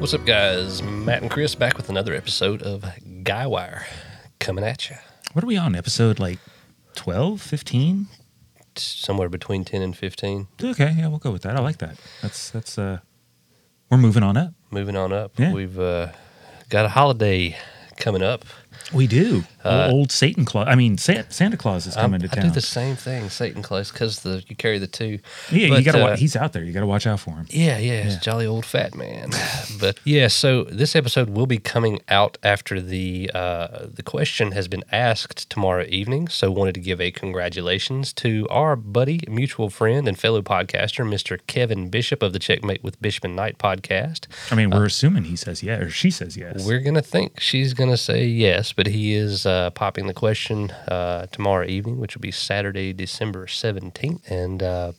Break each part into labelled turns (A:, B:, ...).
A: What's up, guys? Matt and Chris back with another episode of Guywire coming at you.
B: What are we on? Episode like 12, 15?
A: Somewhere between 10 and 15.
B: Okay, yeah, we'll go with that. I like that. That's that's uh we're moving on up.
A: Moving on up.
B: Yeah.
A: We've uh, got a holiday coming up.
B: We do.
A: Uh,
B: old Satan Claus. I mean, Sa- Santa Claus is
A: I'm-
B: coming to
A: I
B: town.
A: do the same thing, Satan Claus, because the you carry the two.
B: yeah,
A: But,
B: you gotta.
A: uh,
B: he's out there. You gotta watch out for him.
A: Yeah, yeah,
B: Yeah.
A: jolly old fat man. but yeah, so this episode will be coming out after the uh, the question has been asked tomorrow evening. So wanted to give a congratulations to our buddy, mutual friend, and fellow podcaster, Mr. Kevin Bishop of the Checkmate with Bishop and Knight podcast.
B: I mean, we're assuming he says yes or she says yes.
A: We're gonna think she's gonna say yes, but he is uh, popping the question uh, tomorrow evening, which will be Saturday, December seventeenth, and uh,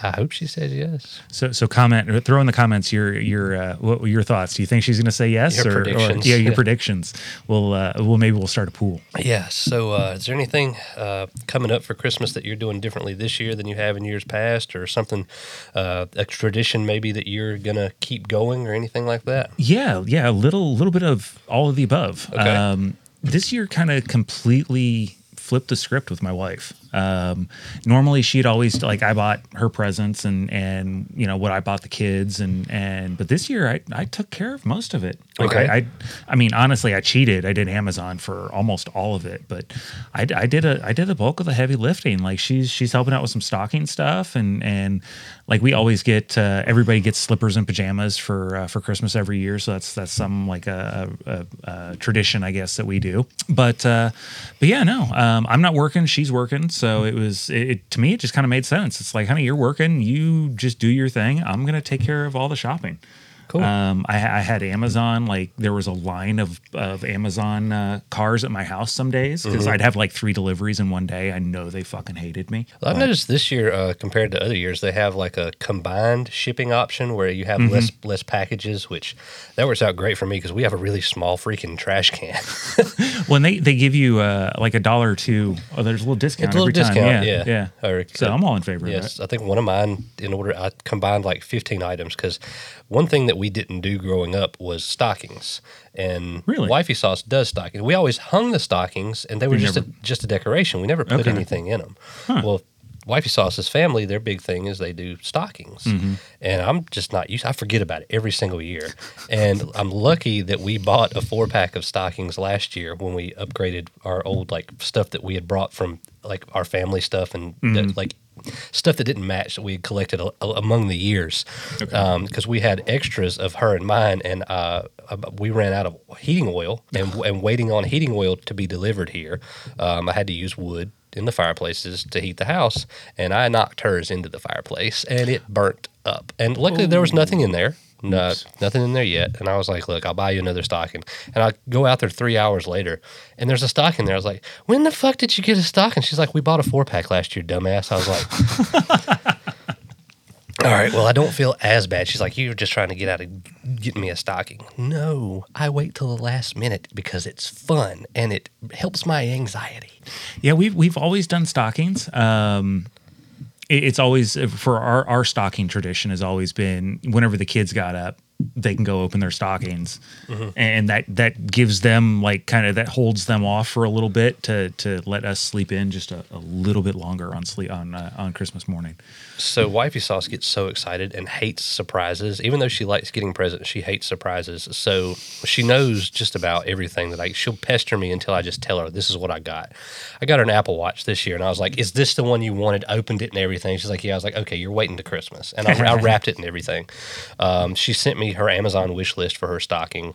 A: I hope she says yes.
B: So, so comment, throw in the comments your your uh, what your thoughts. Do you think she's going to say yes
A: Your
B: or, or yeah, your
A: Yeah.
B: predictions? We'll uh, well maybe we'll start a pool.
A: Yeah. So, uh, is there anything uh, coming up for Christmas that you're doing differently this year than you have in years past, or something, uh, a tradition maybe that you're gonna keep going, or anything like that?
B: Yeah, yeah, a little little bit of all of the above.
A: Okay.
B: Um, this year kind of completely flipped the script with my wife. Um, normally she'd always like I bought her presents and and you know what I bought the kids and and but this year I I took care of most of it. Like
A: Okay.
B: I, I I mean honestly I cheated. I did Amazon for almost all of it, but I, I did a I did a bulk of the heavy lifting. Like she's she's helping out with some stocking stuff and and like we always get uh, everybody gets slippers and pajamas for uh, for Christmas every year. So that's that's some like a, a, a tradition I guess that we do. But uh, but yeah no um, I'm not working. She's working. So it was it, it- to me it just kind of made sense. It's like honey you're working. You just do your thing. I'm gonna take care of all the shopping.
A: Cool.
B: Um, I, I had Amazon. Like there was a line of of Amazon uh, cars at my house some days because
A: Mm-hmm.
B: I'd have like three deliveries in one day. I know they fucking hated me.
A: I've noticed this year uh, compared to other years, they have like a combined shipping option where you have less less packages, which that works out great for me because we have a really small freaking trash can.
B: When they they give you uh, like a dollar or two, oh, there's a little discount
A: a little
B: every
A: discount,
B: time.
A: yeah.
B: yeah, yeah.
A: Or-
B: so I'm all in favor of
A: Yes, I think one of mine, in order, I combined like 15 items because one thing that we didn't do growing up was stockings. And
B: Really?
A: Wifey Sauce does stockings. We always hung the stockings and they were just,
B: never-
A: a, just a decoration. We never put
B: Okay.
A: anything in them. Well, Wifey Sauce's family, their big thing is they do stockings.
B: Mm-hmm.
A: And I'm just not used I forget about it every single year. And I'm lucky that we bought a four pack of stockings last year when we upgraded our old like stuff that we had brought from like our family stuff and
B: Mm-hmm.
A: that, like stuff that didn't match that we had collected a, a- among the years. Because we had extras of her and mine and uh, we ran out of heating oil and, and waiting on heating oil to be delivered here. Um, i had to use wood in the fireplaces to heat the house and i knocked hers into the fireplace and it burnt up and luckily there was nothing in there no, nothing in there yet. And I was like, look, I'll buy you another stocking. And I go out there three hours later and there's a stocking there. I was like, when the fuck did you get a stocking? She's like, we bought a four pack last year, dumbass. I was like, all right, well, I don't feel as bad. She's like, you're just trying to get out of getting me a stocking. No, I wait till the last minute because it's fun and it helps my anxiety.
B: Yeah, we've we've always done stockings. Um, it's always for our our stocking tradition has always been whenever the kids got up, they can go open their stockings, and that that gives them like kind of that holds them off for a little bit to to let us sleep in just a, a little bit longer on sleep on uh, on Christmas morning.
A: So wifey sauce gets so excited and hates surprises. Even though she likes getting presents, she hates surprises. So she knows just about everything that I she'll pester me until I just tell her this is what I got. I got her an Apple Watch this year and I was like, Is this the one you wanted? Opened it and everything. She's like, Yeah. I was like, Okay, you're waiting to Christmas. And I, I wrapped it and everything. Um, she sent me her Amazon wish list for her stocking.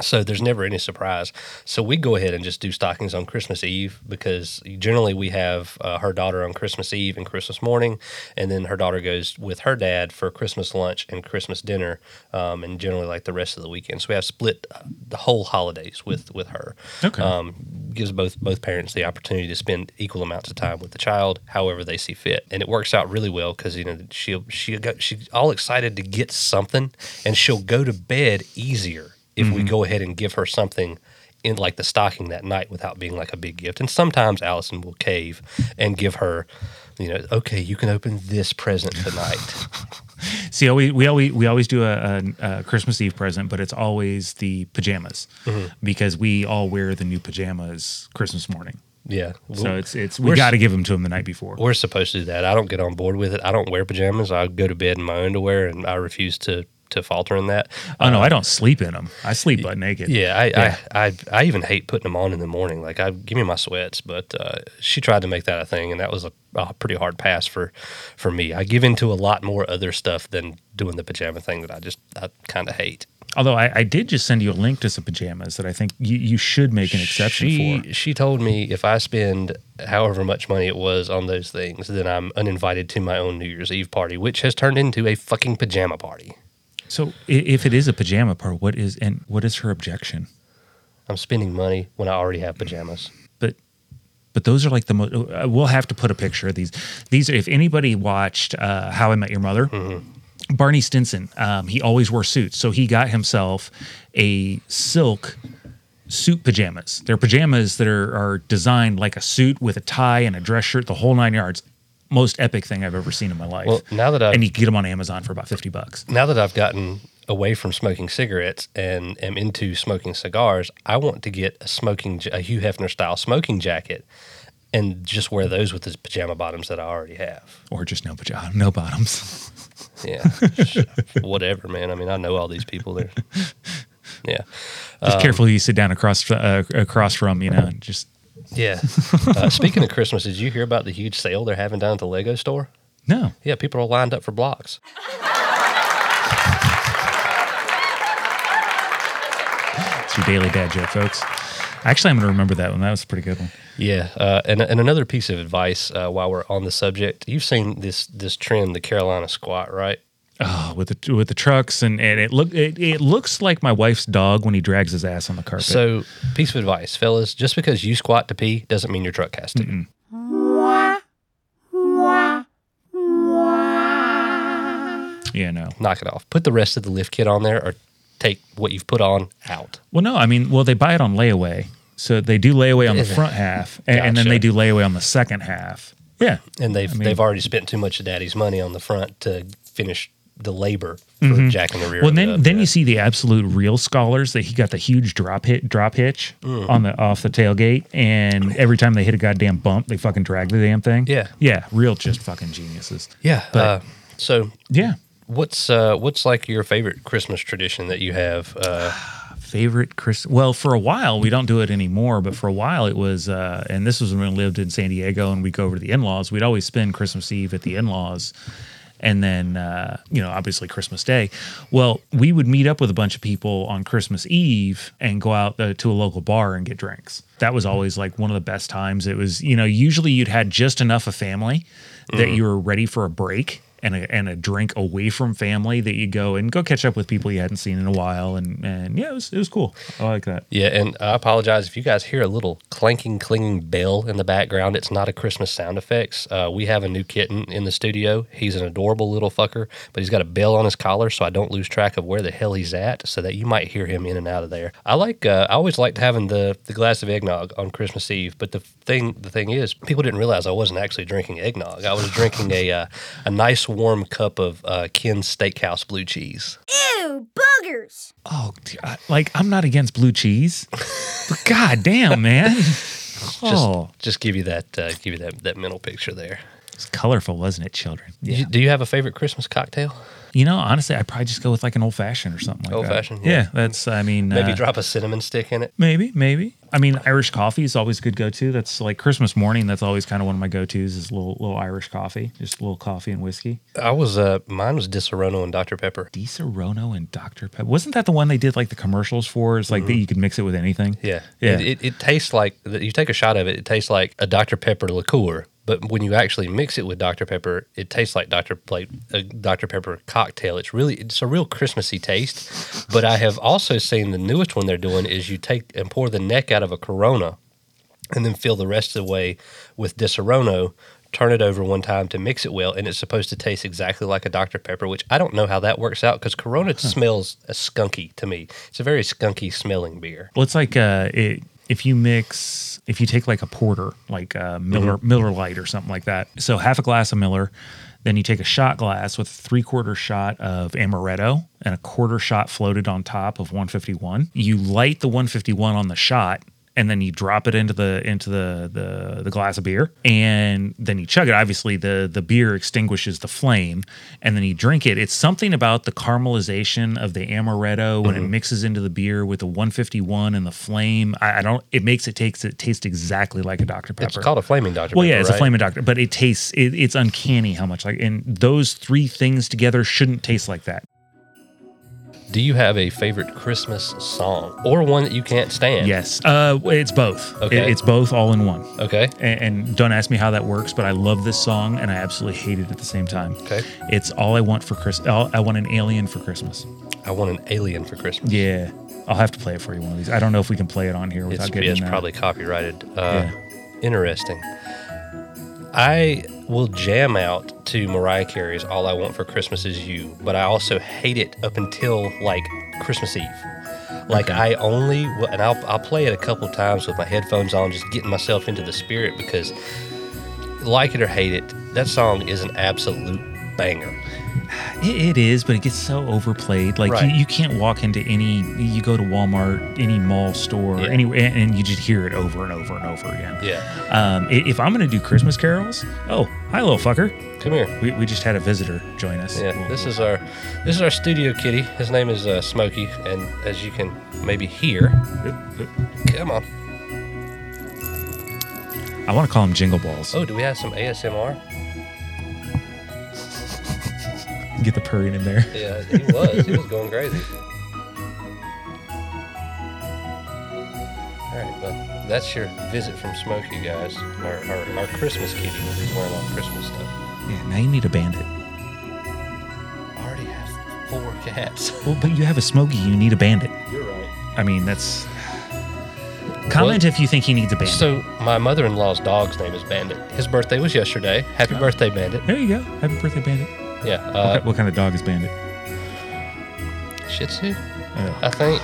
A: So there's never any surprise. So we go ahead and just do stockings on Christmas Eve because generally we have uh, her daughter on Christmas Eve and Christmas morning, and then her daughter goes with her dad for Christmas lunch and Christmas dinner, um, and generally like the rest of the weekend. So we have split uh, the whole holidays with with her.
B: Okay.
A: Um, gives both both parents the opportunity to spend equal amounts of time with the child, however they see fit, and it works out really well because you know she'll she got she's all excited to get something, and she'll go to bed easier if we go ahead and give her something in like the stocking that night without being like a big gift. And sometimes Allison will cave and give her, you know, okay, you can open this present tonight.
B: See, we we always we always do a, a, a Christmas Eve present, but it's always the pajamas
A: Mm-hmm.
B: because we all wear the new pajamas Christmas morning.
A: Yeah.
B: So it's it's we got to give them to them the night before.
A: We're supposed to do that. I don't get on board with it. I don't wear pajamas. I go to bed in my underwear, and I refuse to to falter in that.
B: Oh no, I don't sleep in them. I sleep butt naked.
A: Yeah, I,
B: Yeah.
A: I, I, I even hate putting them on in the morning. Like, I give me my sweats, but uh, she tried to make that a thing, and that was a, a pretty hard pass for for me. I give into a lot more other stuff than doing the pajama thing that I just I kind of hate.
B: Although I, I did just send you a link to some pajamas that I think you, you should make an exception
A: she,
B: for.
A: She told me if I spend however much money it was on those things, then I'm uninvited to my own New Year's Eve party, which has turned into a fucking pajama party.
B: So if it is a pajama part, what is and what is her objection?
A: I'm spending money when I already have pajamas.
B: But but those are like the most. We'll have to put a picture of these. These are if anybody watched uh, How I Met Your Mother. Barney Stinson, um, he always wore suits, so he got himself a silk suit pajamas. They're pajamas that are, are designed like a suit with a tie and a dress shirt, the whole nine yards. Most epic thing I've ever seen in my life.
A: Well, now that I've
B: and you can get them on Amazon for about fifty bucks.
A: now that I've gotten away from smoking cigarettes and am into smoking cigars, I want to get a smoking a Hugh Hefner style smoking jacket and just wear those with the pajama bottoms that I already have.
B: Or just no pajama, no bottoms.
A: Yeah, whatever, man. I mean, I know all these people there. Yeah,
B: Just careful who you sit down across uh, across from, you know, just
A: yeah. Uh, speaking of Christmas, did you hear about the huge sale they're having down at the Lego store?
B: no.
A: Yeah, people are lined up for blocks.
B: It's your daily dad joke, folks. Actually, I'm going to remember that one. That was a pretty good one.
A: Yeah, uh, and and another piece of advice uh, while we're on the subject, you've seen this this trend, the Carolina squat, right?
B: Oh, with the with the trucks and, and it look it, it looks like my wife's dog when he drags his ass on the carpet.
A: So, piece of advice, fellas: just because you squat to pee doesn't mean your truck has to.
B: yeah, no.
A: Knock it off. Put the rest of the lift kit on there, or take what you've put on out.
B: Well, no, I mean, well, they buy it on layaway, so they do layaway on the front half, and, and then
A: Gotcha.
B: they do layaway on the second half. Yeah,
A: And they've
B: I mean-
A: they've already spent too much of daddy's money on the front to finish the labor for jacking the rear.
B: Well, then
A: up,
B: then
A: yeah.
B: you see the absolute real scholars that he got the huge drop hit drop hitch
A: Mm.
B: on the off the tailgate, and every time they hit a goddamn bump, they fucking drag the damn thing.
A: Yeah.
B: yeah, real just fucking geniuses.
A: yeah.
B: but-
A: uh, so,
B: Yeah,
A: what's uh, what's like your favorite Christmas tradition that you have? Uh,
B: favorite Chris. Well, for a while we don't do it anymore, but for a while it was, uh, and this was when we lived in San Diego, and we'd go over to the in laws. We'd always spend Christmas Eve at the in laws. And then, uh, you know, obviously Christmas Day. Well, we would meet up with a bunch of people on Christmas Eve and go out uh, to a local bar and get drinks. That was always like one of the best times. It was, you know, usually you'd had just enough of family that you were ready for a break and a, and a drink away from family that you go and go catch up with people you hadn't seen in a while. And, and yeah, it was, it was cool. I like that.
A: Yeah, and I apologize if you guys hear a little clanking, clinging bell in the background. It's not a Christmas sound effects. Uh, we have a new kitten in the studio. He's an adorable little fucker, but he's got a bell on his collar, so I don't lose track of where the hell he's at, so that you might hear him in and out of there. I like, uh, I always liked having the the glass of eggnog on Christmas Eve, but the thing, the thing is, people didn't realize I wasn't actually drinking eggnog. I was drinking a uh, a nice warm cup of uh, Ken's Steakhouse blue cheese.
C: Ew, boogers.
B: Oh, d- I- like I'm not against blue cheese, but god damn, man.
A: Just,
B: oh,
A: just give you that, uh, give you that that mental picture there.
B: it's colorful, wasn't it, children?
A: Do you- Do you have a favorite Christmas cocktail?
B: You know, honestly, I'd probably just go with like an old fashioned or something like
A: Old
B: that.
A: fashioned,
B: yeah.
A: yeah.
B: that's. I mean,
A: Maybe
B: uh,
A: drop a cinnamon stick in it.
B: maybe, maybe. I mean, Irish coffee is always a good go to. That's like Christmas morning. That's always kind of one of my go tos. Is a little little Irish coffee, just a little coffee and whiskey.
A: I was uh mine was Disaronno and Dr Pepper.
B: Disaronno and Dr Pepper. Wasn't that the one they did like the commercials for? It's like that you could mix it with anything.
A: Mm-hmm. Yeah,
B: Yeah.
A: It, it, it tastes like you take a shot of it. It tastes like a Dr Pepper liqueur, but when you actually mix it with Dr Pepper, it tastes like Dr like a Dr Pepper cocktail. It's really it's a real Christmassy taste. But I have also seen the newest one they're doing is you take and pour the neck out of a Corona, and then fill the rest of the way with Disaronno. Turn it over one time to mix it well, and it's supposed to taste exactly like a Dr Pepper, which I don't know how that works out because Corona smells uh, skunky to me. It's a very skunky smelling beer.
B: Well, it's like uh, it, if you mix if you take like a porter, like uh, Miller Miller Lite or something like that. So half a glass of Miller, then you take a shot glass with three quarter shot of amaretto and a quarter shot floated on top of 151. You light the 151 on the shot and then you drop it into the into the, the the glass of beer and then you chug it. Obviously the the beer extinguishes the flame and then you drink it. It's something about the caramelization of the amaretto when it mm-hmm. mixes into the beer with the 151 and the flame. I, I don't it makes it takes it taste exactly like a dr pepper.
A: It's called a flaming Dr.
B: pepper well, yeah, it's a flaming doctor, but it tastes it, it's uncanny how much like and those three things together shouldn't taste like that.
A: Do you have a favorite Christmas song or one that you can't stand?
B: Yes, uh, it's both.
A: Okay.
B: It- it's both all in one.
A: Okay.
B: And, and don't ask me how that works, but I love this song and I absolutely hate it at the same time.
A: Okay.
B: It's all I want for Chris. all- I want an alien for Christmas.
A: I want an alien for Christmas.
B: Yeah, I'll have to play it for you one of these. I don't know if we can play it on here without
A: It's,
B: getting
A: it's
B: that.
A: probably copyrighted. Uh,
B: Yeah.
A: Interesting. I will jam out to Mariah Carey's "All I Want for Christmas Is You," but I also hate it up until like Christmas Eve. Like
B: Okay.
A: I only, and I'll I'll play it a couple times with my headphones on, just getting myself into the spirit because, like it or hate it, that song is an absolute banger.
B: It, it is, but it gets so overplayed. Like
A: Right.
B: you, you can't walk into any. You go to Walmart, any mall store,
A: Yeah.
B: anywhere, and, and you just hear it over and over and over again.
A: Yeah,
B: Um, if I'm going to do Christmas carols, oh, hi, little fucker.
A: come here.
B: We, we just had a visitor join us.
A: Yeah,
B: We'll-
A: this is our this is our studio kitty. His name is uh, Smokey, and as you can maybe hear, come on.
B: I want to call him Jingle Balls.
A: Oh, do we have some ASMR?
B: Get the purring in there.
A: Yeah, he was. he was going crazy. All right, well, that's your visit from Smokey, guys. Our, our, our Christmas kitty. He's wearing all Christmas stuff.
B: Yeah, now you need a bandit.
A: I already have four cats.
B: Well, but you have a Smokey, you need a bandit.
A: You're right.
B: I mean, that's. Comment if you think he needs a bandit.
A: So my mother-in-law's dog's name is Bandit. His birthday was yesterday. Happy oh. birthday, Bandit.
B: there you go. Happy birthday, Bandit.
A: Yeah.
B: what,
A: Uh,
B: ki- what kind of dog is Bandit?
A: Shih Tzu,
B: Oh.
A: I think.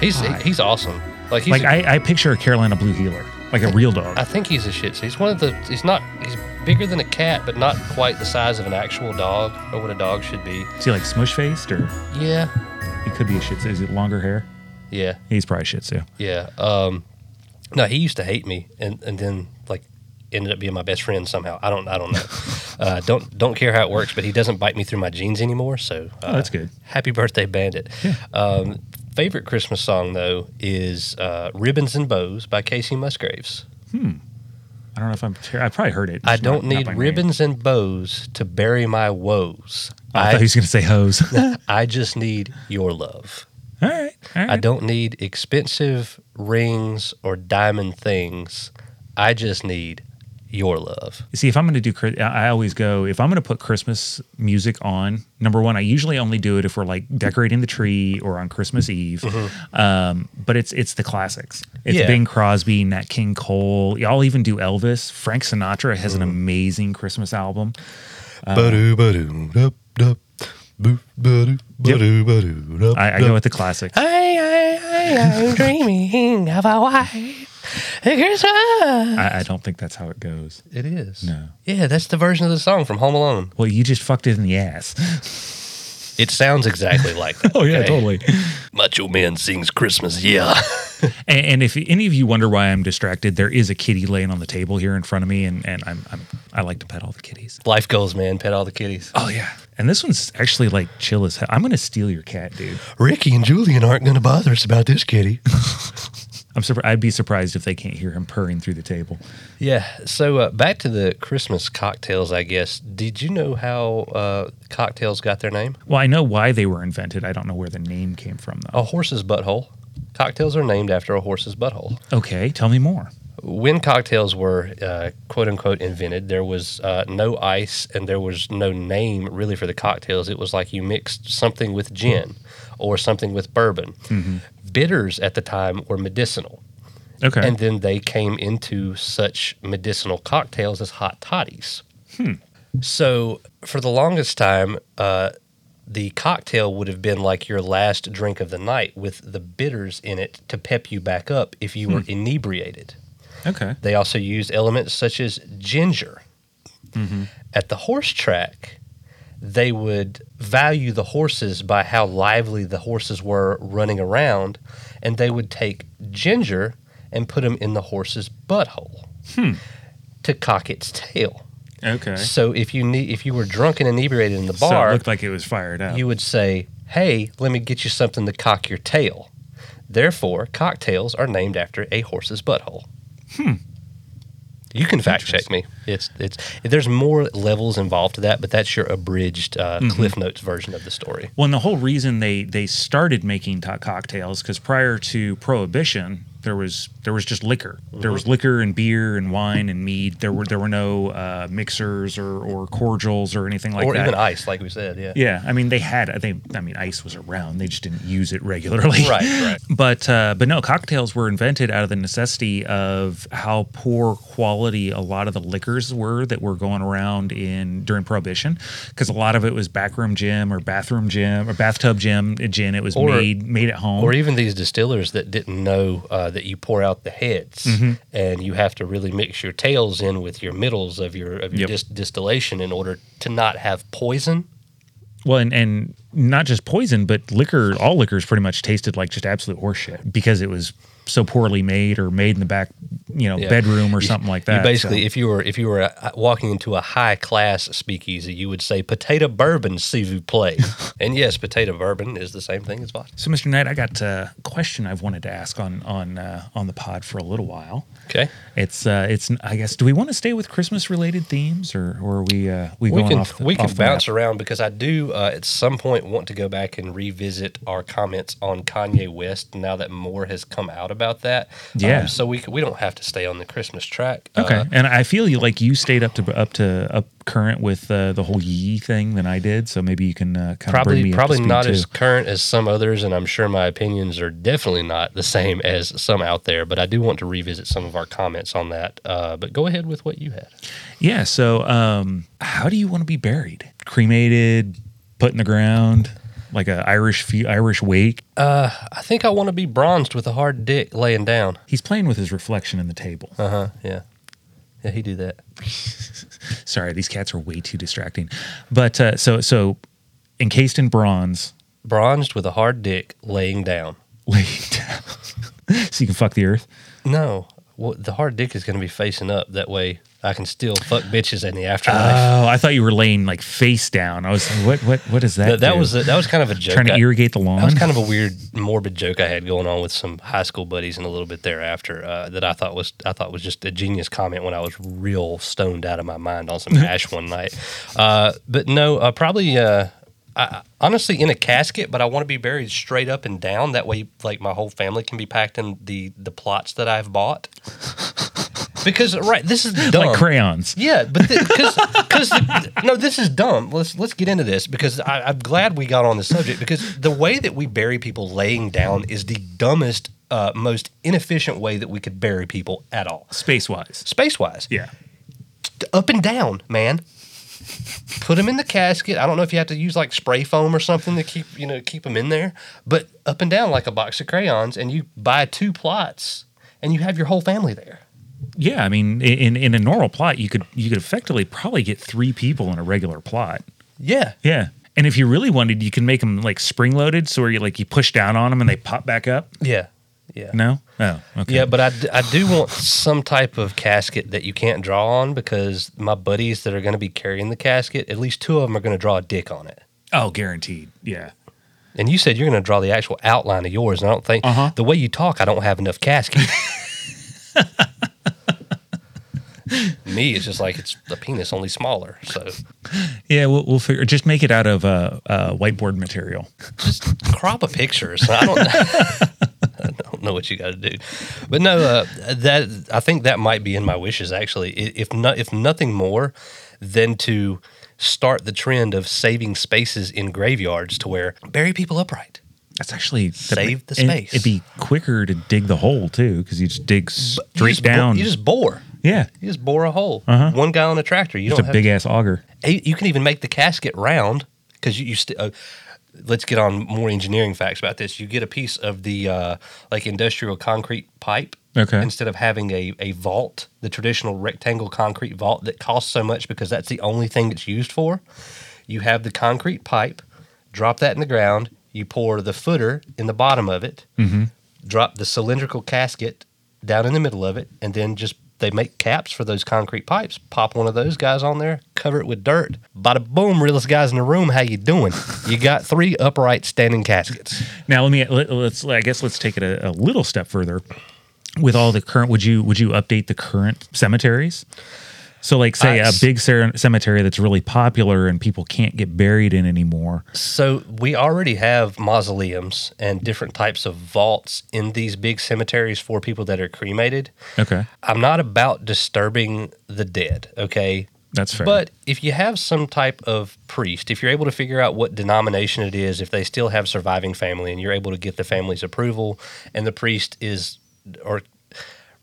A: He's
B: Why?
A: he's awesome. Like he's
B: Like,
A: a-
B: I, I picture a Carolina Blue Heeler, like a real dog.
A: I think he's a Shih Tzu. He's one of the. He's not. He's bigger than a cat, but not quite the size of an actual dog or what a dog should be.
B: Is he like smush faced or
A: Yeah.
B: he could be a Shih Tzu? Is it longer hair?
A: Yeah.
B: He's probably Shih Tzu.
A: Yeah. Um, no, he used to hate me, and and then like ended up being my best friend somehow. I don't. I don't know. uh, don't don't care how it works, but he doesn't bite me through my jeans anymore. So uh,
B: Oh, that's good.
A: Happy birthday, Bandit. Um, favorite Christmas song though is uh, "Ribbons and Bows" by Kacey Musgraves. Hmm.
B: I don't know if I'm. I probably heard it.
A: I don't
B: not
A: need
B: name.
A: ribbons and bows to bury my woes.
B: Oh, I thought he was going to say hose.
A: I just need your love.
B: right. All right.
A: I don't need expensive rings or diamond things. I just need your love.
B: See, if I'm going to do, I always go, if I'm going to put Christmas music on, number one, I usually only do it if we're like decorating the tree or on Christmas Eve. Mm-hmm. Um, but it's it's the classics. It's
A: Yeah.
B: Bing Crosby, Nat King Cole. Y'all even do Elvis. Frank Sinatra has an mm. amazing Christmas album. I, I go with the classics.
A: I, I, I, I'm dreaming of a white Christmas.
B: I, I don't think that's how it goes.
A: It is.
B: No.
A: Yeah, that's the version of the song from Home Alone.
B: Well, you just fucked it in the ass.
A: It sounds exactly like that.
B: Oh yeah,
A: okay?
B: totally.
A: Macho Man sings Christmas. Yeah.
B: And, and if any of you wonder why I'm distracted, there is a kitty laying on the table here in front of me, and, and I'm, I'm I like to pet all the kitties.
A: Life goes, man. Pet all the kitties.
B: Oh yeah, and this one's actually like chill as hell. I'm gonna steal your cat, dude.
A: Ricky and Julian aren't going to bother us about this kitty.
B: I'm surprised. I'd be surprised if they can't hear him purring through the table.
A: Yeah. So uh, back to the Christmas cocktails, I guess. Did you know how uh, cocktails got their name?
B: Well, I know why they were invented. I don't know where the name came from though.
A: A horse's butthole. Cocktails are named after a horse's butthole.
B: Okay, tell me more.
A: When cocktails were uh, quote unquote invented, there was uh, no ice and there was no name really for the cocktails. It was like you mixed something with gin or something with bourbon. Bitters at the time were medicinal.
B: Okay,
A: And then they came into such medicinal cocktails as hot toddies. Hmm. So for the longest time, uh, the cocktail would have been like your last drink of the night with the bitters in it to pep you back up if you were hmm. inebriated.
B: Okay.
A: They also used elements such as ginger. Mm-hmm. At the horse track, they would value the horses by how lively the horses were running around, and they would take ginger and put them in the horse's butthole to cock its tail.
B: Okay.
A: So if you need, if you were drunk and inebriated in the
B: so
A: bar,
B: it looked like it was fired up.
A: you would say, "Hey, let me get you something to cock your tail." Therefore, cocktails are named after a horse's butthole. Hmm. You can fact check me. It's it's there's more levels involved to that, but that's your abridged uh,
B: Mm-hmm.
A: Cliff Notes version of the story.
B: Well, and the whole reason they they started making cocktails because prior to Prohibition, there was there was just liquor. There was liquor and beer and wine and mead. There were there were no uh, mixers or, or cordials or anything like
A: or
B: that.
A: Or even ice, like we said. Yeah.
B: Yeah, I mean they had. I think. I mean, ice was around. They just didn't use it regularly.
A: Right, right.
B: But uh, but no, cocktails were invented out of the necessity of how poor quality a lot of the liquors were that were going around in during Prohibition, because a lot of it was backroom gin or bathroom gin or bathtub gin gin. It was
A: Or-
B: made made at home.
A: Or even these distillers that didn't know uh, that you pour out the heads
B: Mm-hmm.
A: and you have to really mix your tails in with your middles of your of your
B: Yep.
A: dis- distillation in order to not have poison.
B: Well, and, and not just poison, but liquor, all liquors pretty much tasted like just absolute horseshit because it was so poorly made or made in the back, you know,
A: Yeah.
B: bedroom or something like that.
A: You basically,
B: So-
A: if you were if you were uh, walking into a high class speakeasy, you would say potato bourbon, s'il vous plaît. and yes, potato bourbon is the same thing as vodka.
B: So, Mr. Knight, I got a question I've wanted to ask on on uh, on the pod for a little while.
A: Okay,
B: It's uh, it's I guess do we want to stay with Christmas related themes or or are we uh, we
A: we
B: going
A: can
B: off the,
A: we can
B: the map?
A: bounce around because I do uh, at some point want to go back and revisit our comments on Kanye West now that more has come out about that.
B: Yeah.
A: Um, so we we don't have to stay on the Christmas track. Uh,
B: Okay, and I feel you like you stayed up to up to up current with uh, the whole Ye thing than I did, so maybe you can uh, kind of bring
A: probably probably
B: up to speed
A: not
B: too.
A: as current as some others, and I'm sure my opinions are definitely not the same as some out there. But I do want to revisit some of our comments on that. Uh, but go ahead with what you had.
B: Yeah. So, um, how do you want to be buried? Cremated, put in the ground, like a Irish fe- Irish wake.
A: Uh, I think I want to be bronzed with a hard dick laying down.
B: He's playing with his reflection in the table.
A: Uh huh. Yeah. Yeah, he do that.
B: Sorry, these cats are way too distracting. But uh, so so, encased in bronze,
A: Bronzed with a hard dick laying down.
B: laying down, so you can fuck the earth.
A: No, well, the hard dick is going to be facing up. That way, I can still fuck bitches in the afterlife.
B: Oh, I thought you were laying like face down. I was like, what what what is that?
A: that, that was a, that was kind of a joke.
B: trying to
A: I-
B: irrigate the lawn.
A: That was kind of a weird, morbid joke I had going on with some high school buddies, and a little bit thereafter uh, that I thought was I thought was just a genius comment when I was real stoned out of my mind on some hash one night. Uh, but no, uh, probably uh, I, honestly in a casket, but I want to be buried straight up and down. That way, like my whole family can be packed in the the plots that I've bought. Because right, this is dumb.
B: like crayons.
A: Yeah, but because because no, this is dumb. Let's let's get into this because I, I'm glad we got on the subject because the way that we bury people laying down is the dumbest, uh, most inefficient way that we could bury people at all,
B: Space wise.
A: space wise.
B: Yeah.
A: Up and down, man. Put them in the casket. I don't know if you have to use like spray foam or something to keep you know keep them in there, but up and down like a box of crayons, and you buy two plots, and you have your whole family there.
B: Yeah, I mean, in in a normal plot, you could you could effectively probably get three people in a regular plot.
A: Yeah,
B: Yeah, and if you really wanted, you can make them like spring loaded, so where you like you push down on them and they pop back up.
A: yeah, yeah.
B: No, oh, okay.
A: Yeah, but I, d- I do want some type of casket that you can't draw on because my buddies that are going to be carrying the casket, at least two of them are going to draw a dick on it.
B: oh, guaranteed. Yeah.
A: And you said you're going to draw the actual outline of yours. And I don't think
B: Uh-huh.
A: the way you talk, I don't have enough casket. Me, it's just like it's the penis, only smaller. So
B: Yeah, we'll, we'll figure. Just make it out of uh, uh, whiteboard material.
A: just crop a pictures. I don't, I don't know what you got to do, but no, uh, that I think that might be in my wishes actually. If not, if nothing more than to start the trend of saving spaces in graveyards to where bury people upright.
B: That's actually
A: Save the
B: and
A: space.
B: It'd be quicker to dig the hole too, because you just dig
A: You
B: straight
A: just bo-
B: down.
A: you just bore.
B: Yeah,
A: You just bore a hole.
B: Uh-huh.
A: One guy on a tractor. You
B: just
A: don't
B: a
A: have
B: big ass auger.
A: Hey, you can even make the casket round because you, you st- uh, let's get on more engineering facts about this. You get a piece of the uh, like industrial concrete pipe
B: Okay.
A: Instead of having a, a vault, the traditional rectangle concrete vault that costs so much because that's the only thing it's used for, you have the concrete pipe, drop that in the ground, you pour the footer in the bottom of it, drop the cylindrical casket down in the middle of it, and then just they make caps for those concrete pipes. Pop one of those guys on there, cover it with dirt. Bada boom, realest guys in the room. How you doing? You got three upright standing caskets.
B: Now let me let, let's I guess let's take it a, a little step further. With all the current, would you would you update the current cemeteries? So, like, say
A: Uh,
B: a big cer- cemetery that's really popular and people can't get buried in anymore.
A: So we already have mausoleums and different types of vaults in these big cemeteries for people that are cremated.
B: Okay,
A: I'm not about disturbing the dead, okay?
B: that's fair.
A: But if you have some type of priest, if you're able to figure out what denomination it is, if they still have surviving family and you're able to get the family's approval and the priest is, or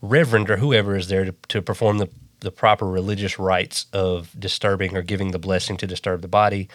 A: reverend or whoever is there to, to perform the, the proper religious rites of disturbing or giving the blessing to disturb the body,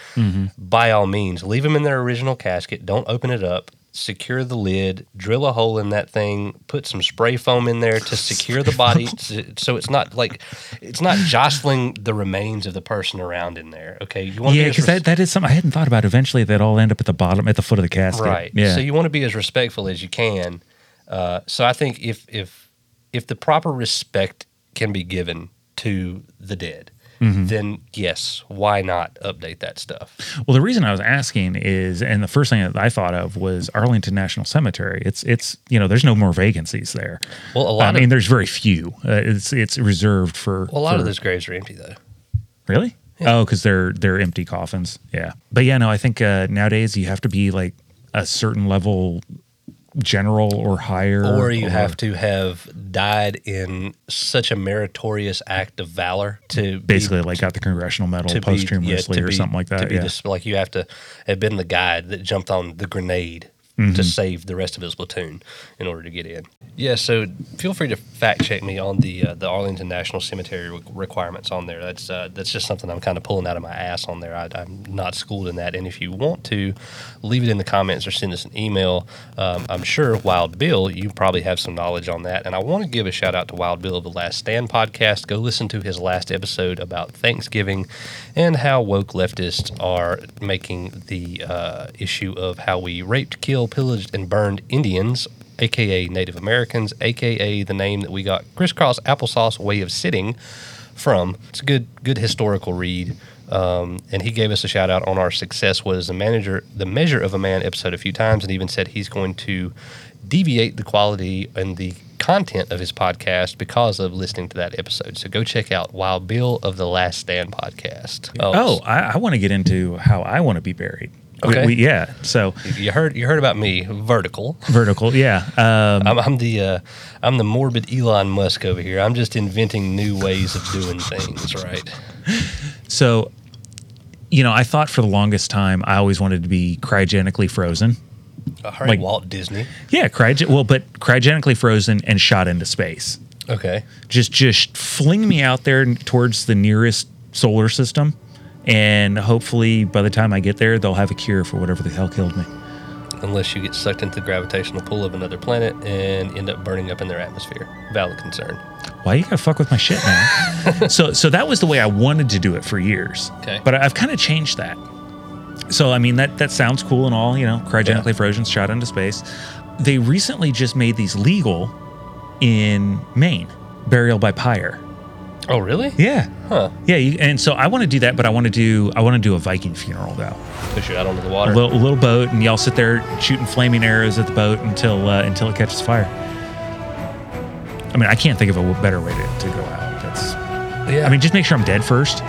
A: by all means, leave them in their original casket. Don't open it up. Secure the lid, drill a hole in that thing, put some spray foam in there to secure the body so- so it's not like it's not jostling the remains of the person around in there. Okay. You want
B: yeah,
A: to be as
B: because
A: res-
B: that, that is something I hadn't thought about. Eventually, they'd all end up at the bottom, at the foot of the casket.
A: Right.
B: Yeah.
A: So you want to be as respectful as you can. Uh, so I think if if if the proper respect can be given to the dead,
B: Mm-hmm.
A: then yes, why not update that stuff?
B: Well, the reason I was asking is, and the first thing that I thought of was Arlington National Cemetery. It's it's you know there's no more vacancies there.
A: Well, a lot
B: I
A: of
B: mean, there's very few. Uh, it's it's reserved for
A: well, a lot
B: for-
A: of those graves are empty though.
B: Really? Oh, because they're they're empty coffins. Yeah, but yeah, no, I think uh, nowadays you have to be like a certain level general or higher,
A: Or you have to have died in such a meritorious act of valor to be-
B: basically like got the congressional medal posthumously
A: yeah,
B: or
A: be-
B: something like that.
A: be
B: Yeah.
A: dis- like you have to have been the guy that jumped on the grenade
B: Mm-hmm.
A: to save the rest of his platoon in order to get in. Yeah, so feel free to fact check me on the uh, the Arlington National Cemetery re- requirements on there. That's uh, that's just something I'm kind of pulling out of my ass on there. I, I'm not schooled in that, and if you want to, leave it in the comments or send us an email. Um, I'm sure Wild Bill, you probably have some knowledge on that, and I want to give a shout out to Wild Bill of the Last Stand podcast. Go listen to his last episode about Thanksgiving and how woke leftists are making the uh, issue of how we raped, killed, pillaged, and burned Indians, aka Native Americans, aka the name that we got crisscross applesauce way of sitting from. It's a good, good historical read. Um, and he gave us a shout out on our success was the manager, the measure of a man episode a few times, and even said he's going to deviate the quality and the content of his podcast because of listening to that episode. So go check out Wild Bill of the Last Stand podcast.
B: Oh, I, I want to get into how I want to be buried. We-
A: Okay.
B: we- yeah. So
A: you heard you heard about me, vertical.
B: vertical. Yeah. Um,
A: I'm, I'm the uh, I'm the morbid Elon Musk over here. I'm just inventing new ways of doing things, right?
B: so, you know, I thought for the longest time I always wanted to be cryogenically frozen.
A: All right,
B: Like-
A: Walt Disney.
B: Yeah, cryogen. Well, but cryogenically frozen and shot into space.
A: Okay.
B: Just just fling me out there towards the nearest solar system, and hopefully by the time I get there, they'll have a cure for whatever the hell killed me.
A: Unless you get sucked into the gravitational pull of another planet and end up burning up in their atmosphere. Valid concern.
B: Why you gotta fuck with my shit, man? so so that was the way I wanted to do it for years.
A: Okay.
B: But I've kind of changed that. So I mean that that sounds cool and all, you know, cryogenically
A: Yeah.
B: frozen, shot into space. They recently just made these legal in Maine, burial by pyre.
A: Oh, really?
B: Yeah.
A: Huh.
B: Yeah, you, and so I want to do that, but I want to do I want to do a Viking funeral though.
A: Push it out onto the
B: A
A: water.
B: little, a little boat, and y'all sit there shooting flaming arrows at the boat until uh, until it catches fire. I mean, I can't think of a better way to, to go out. That's
A: yeah.
B: I mean, just make sure I'm dead first.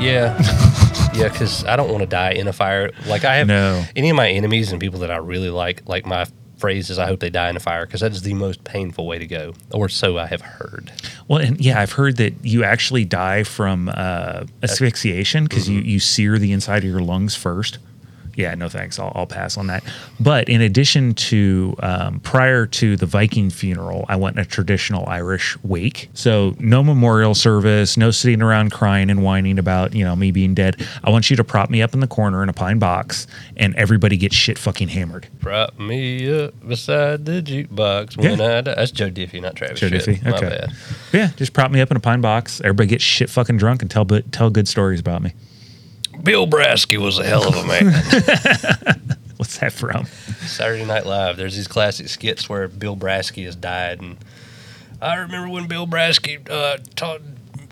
A: Yeah. yeah, because I don't want to die in a fire. Like, I have
B: No.
A: any of my enemies and people that I really like, like my phrase is, I hope they die in a fire, because that is the most painful way to go. Or so I have heard.
B: Well, and yeah, I've heard that you actually die from uh, asphyxiation because you, you sear the inside of your lungs first. Yeah, no thanks. I'll, I'll pass on that. But in addition to um, prior to the Viking funeral, I went in a traditional Irish wake. So no memorial service, no sitting around crying and whining about you know me being dead. I want you to prop me up in the corner in a pine box, and everybody gets shit fucking hammered.
A: Prop me up beside the jukebox when
B: Yeah.
A: I die. That's Joe Diffie, not Travis.
B: Joe. Diffie,
A: My
B: okay.
A: bad.
B: Yeah, just prop me up in a pine box. Everybody gets shit fucking drunk and tell tell good stories about me.
A: Bill Brasky was a hell of a man.
B: What's that from?
A: Saturday Night Live. There's these classic skits where Bill Brasky has died, and I remember when Bill Brasky uh, taught,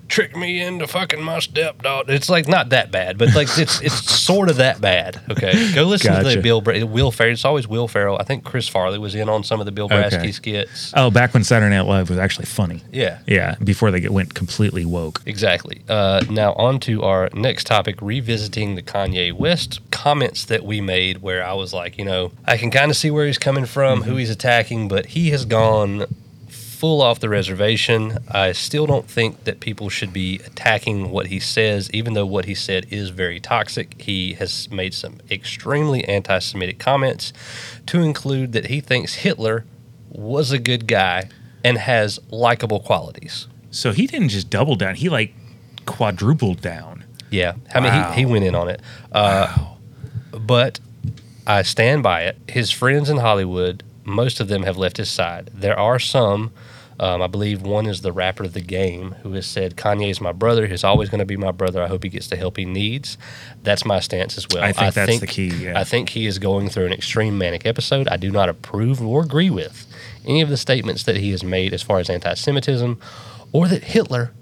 A: tricked me into fucking my stepdaughter. It's like not that bad, but like it's it's sort of that bad. Okay, go listen to the Bill Bra- Will Ferrell. It's always Will Ferrell. I think Chris Farley was in on some of the Bill Brasky
B: Okay.
A: skits.
B: Oh, back when Saturday Night Live was actually funny.
A: Yeah.
B: Yeah, before they get, went completely woke.
A: Exactly. Uh, now, on to our next topic revisiting the Kanye West comments that we made, where I was like, you know, I can kind of see where he's coming from, who he's attacking, but he has gone full off the reservation. I still don't think that people should be attacking what he says, even though what he said is very toxic. He has made some extremely anti Semitic comments, to include that he thinks Hitler was a good guy and has likable qualities.
B: So he didn't just double down; he like quadrupled down.
A: Yeah, I mean,
B: Wow.
A: he, he went in on it. Uh, But I stand by it. His friends in Hollywood, most of them have left his side. There are some, um, I believe one is the rapper of the game, who has said, Kanye is my brother. He's always going to be my brother. I hope he gets the help he needs. That's my stance as well.
B: I think that's the key, yeah.
A: I think he is going through an extreme manic episode. I do not approve or agree with any of the statements that he has made as far as anti Semitism or that Hitler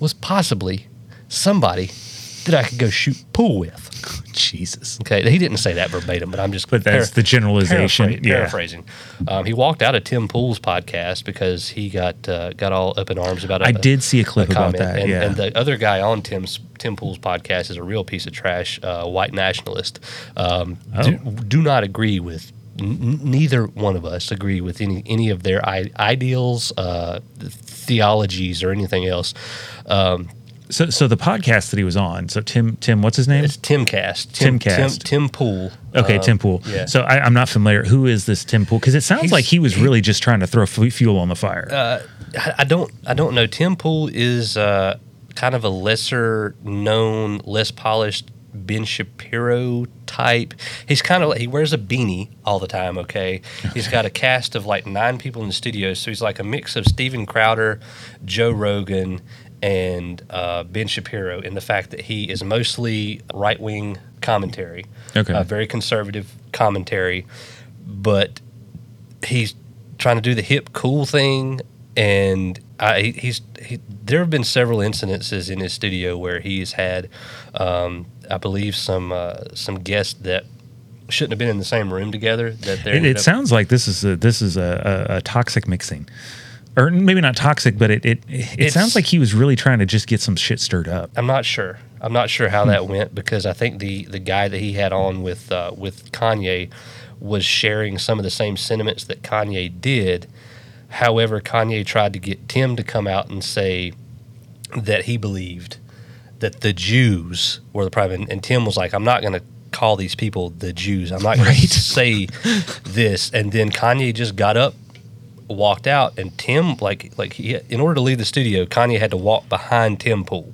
A: was possibly somebody that I could go shoot pool with.
B: Jesus.
A: Okay, he didn't say that verbatim, but I'm just
B: But that's the generalization.
A: paraphrase-
B: yeah.
A: paraphrasing. Um, he walked out of Tim Pool's podcast because he got uh, got all up in arms about. I
B: I did see a clip about that,
A: and,
B: yeah.
A: and the other guy on Tim's Tim Pool's podcast is a real piece of trash, uh, white nationalist. Um, do,
B: Oh.
A: do not agree with. n- Neither one of us agree with any any of their I- ideals, uh, theologies, or anything else. Um,
B: So, so the podcast that he was on. So Tim, Tim, what's his name?
A: it's Timcast. Tim,
B: Timcast.
A: Tim, Cast. Tim Pool.
B: Okay,
A: Um,
B: Tim Pool.
A: Yeah.
B: So I, I'm not familiar. Who is this Tim Pool? Because it sounds
A: He's-
B: like he was really just trying to throw fu- fuel on the fire.
A: I I don't I don't know. Tim Pool is uh, kind of a lesser known, less polished Ben Shapiro type. He's kind of like he wears a beanie all the time. Okay, he's got a cast of like nine people in the studio, so he's like a mix of Steven Crowder, Joe Rogan, and uh, Ben Shapiro in the fact that he is mostly right wing commentary,
B: Okay.
A: uh, very conservative commentary, but he's trying to do the hip cool thing and I, he's he, there have been several incidences in his studio where he's had um, I believe some uh, some guests that shouldn't have been in the same room together that
B: it, it sounds like this is a, this is a, a, a toxic mixing, or maybe not toxic, but it it, it sounds like he was really trying to just get some shit stirred up.
A: I'm not sure. I'm not sure how that went because I think the the guy that he had on with uh, with Kanye was sharing some of the same sentiments that Kanye did. However, Kanye tried to get Tim to come out and say that he believed that the Jews were the problem, and Tim was like, "I'm not going to." Call these people the Jews. I'm not going
B: Right.
A: to say this. And then Kanye just got up walked out and Tim like like he in order to leave the studio Kanye had to walk behind Tim Pool.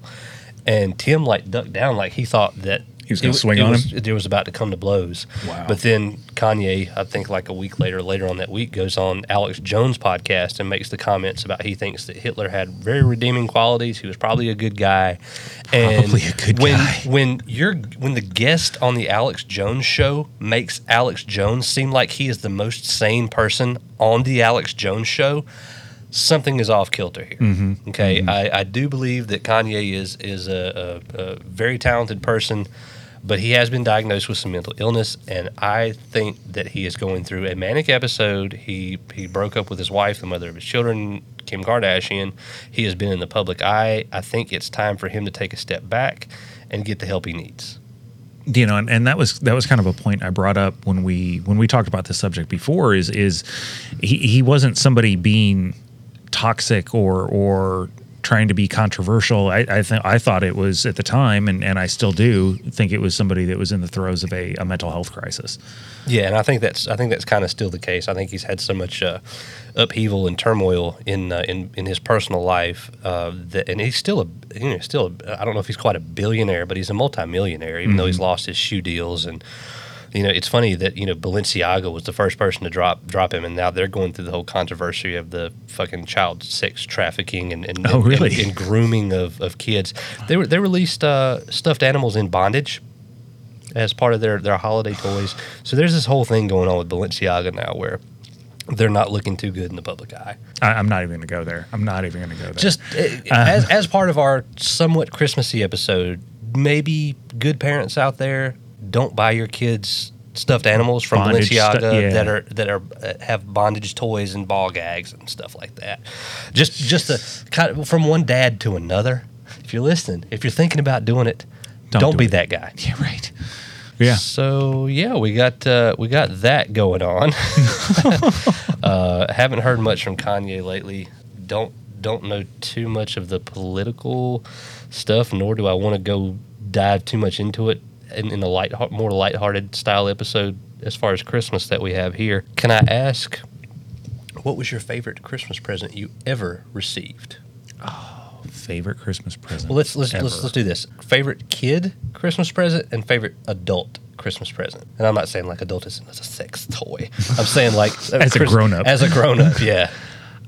A: And Tim like ducked down like he thought that
B: He was gonna swing
A: it
B: on
A: was,
B: him?
A: It was about to come to blows.
B: Wow.
A: But then Kanye, I think like a week later, later on that week, goes on Alex Jones podcast and makes the comments about he thinks that Hitler had very redeeming qualities. He was probably a good guy. And
B: Probably a good
A: when,
B: guy.
A: When you're when the guest on the Alex Jones show makes Alex Jones seem like he is the most sane person on the Alex Jones show, something is off kilter here.
B: Mm-hmm.
A: Okay, I, I do believe that Kanye is is a, a, a very talented person, but he has been diagnosed with some mental illness, and I think that he is going through a manic episode. He he broke up with his wife, the mother of his children, Kim Kardashian. He has been in the public eye. I think it's time for him to take a step back and get the help he needs.
B: you know and, and that was that was kind of a point i brought up when we when we talked about this subject before is is he, he wasn't somebody being toxic or or trying to be controversial. I, I think I thought it was at the time, and, and I still do think it was somebody that was in the throes of a, a mental health crisis.
A: Yeah, and I think that's I think that's kind of still the case. I think he's had so much uh, upheaval and turmoil in uh, in in his personal life uh, that, and he's still a you know still a, I don't know if he's quite a billionaire, but he's a multimillionaire, even though he's lost his shoe deals and. You know, it's funny that you know Balenciaga was the first person to drop drop him, and now they're going through the whole controversy of the fucking child sex trafficking and and,
B: Oh,
A: and-
B: really?
A: and, and grooming of, of kids. They were they released uh, stuffed animals in bondage as part of their, their holiday toys. So there's this whole thing going on with Balenciaga now where they're not looking too good in the public eye.
B: I, I'm not even going to go there. I'm not even going to go there.
A: Just uh, as, as part of our somewhat Christmassy episode, maybe good parents out there don't buy your kids stuffed animals from
B: Bondage
A: Balenciaga
B: stu- yeah.
A: that are that are uh, have bondage toys and ball gags and stuff like that. Just just a kind of from one dad to another. If you're listening, if you're thinking about doing it,
B: Don't
A: don't,
B: do
A: be
B: it.
A: that guy.
B: yeah, right. Yeah.
A: So yeah, we got uh, we got that going on. uh, haven't heard much from Kanye lately. Don't don't know too much of the political stuff, nor do I want to go dive too much into it in, in a light, more lighthearted style episode as far as Christmas that we have here. Can I ask, what was your favorite Christmas present you ever received?
B: Oh, favorite Christmas present.
A: Well, let's let's
B: ever.
A: let's, let's do this. Favorite kid Christmas present and favorite adult Christmas present. And I'm not saying like adult is as a sex toy. I'm saying like
B: As a grown-up.
A: As a grown up, yeah.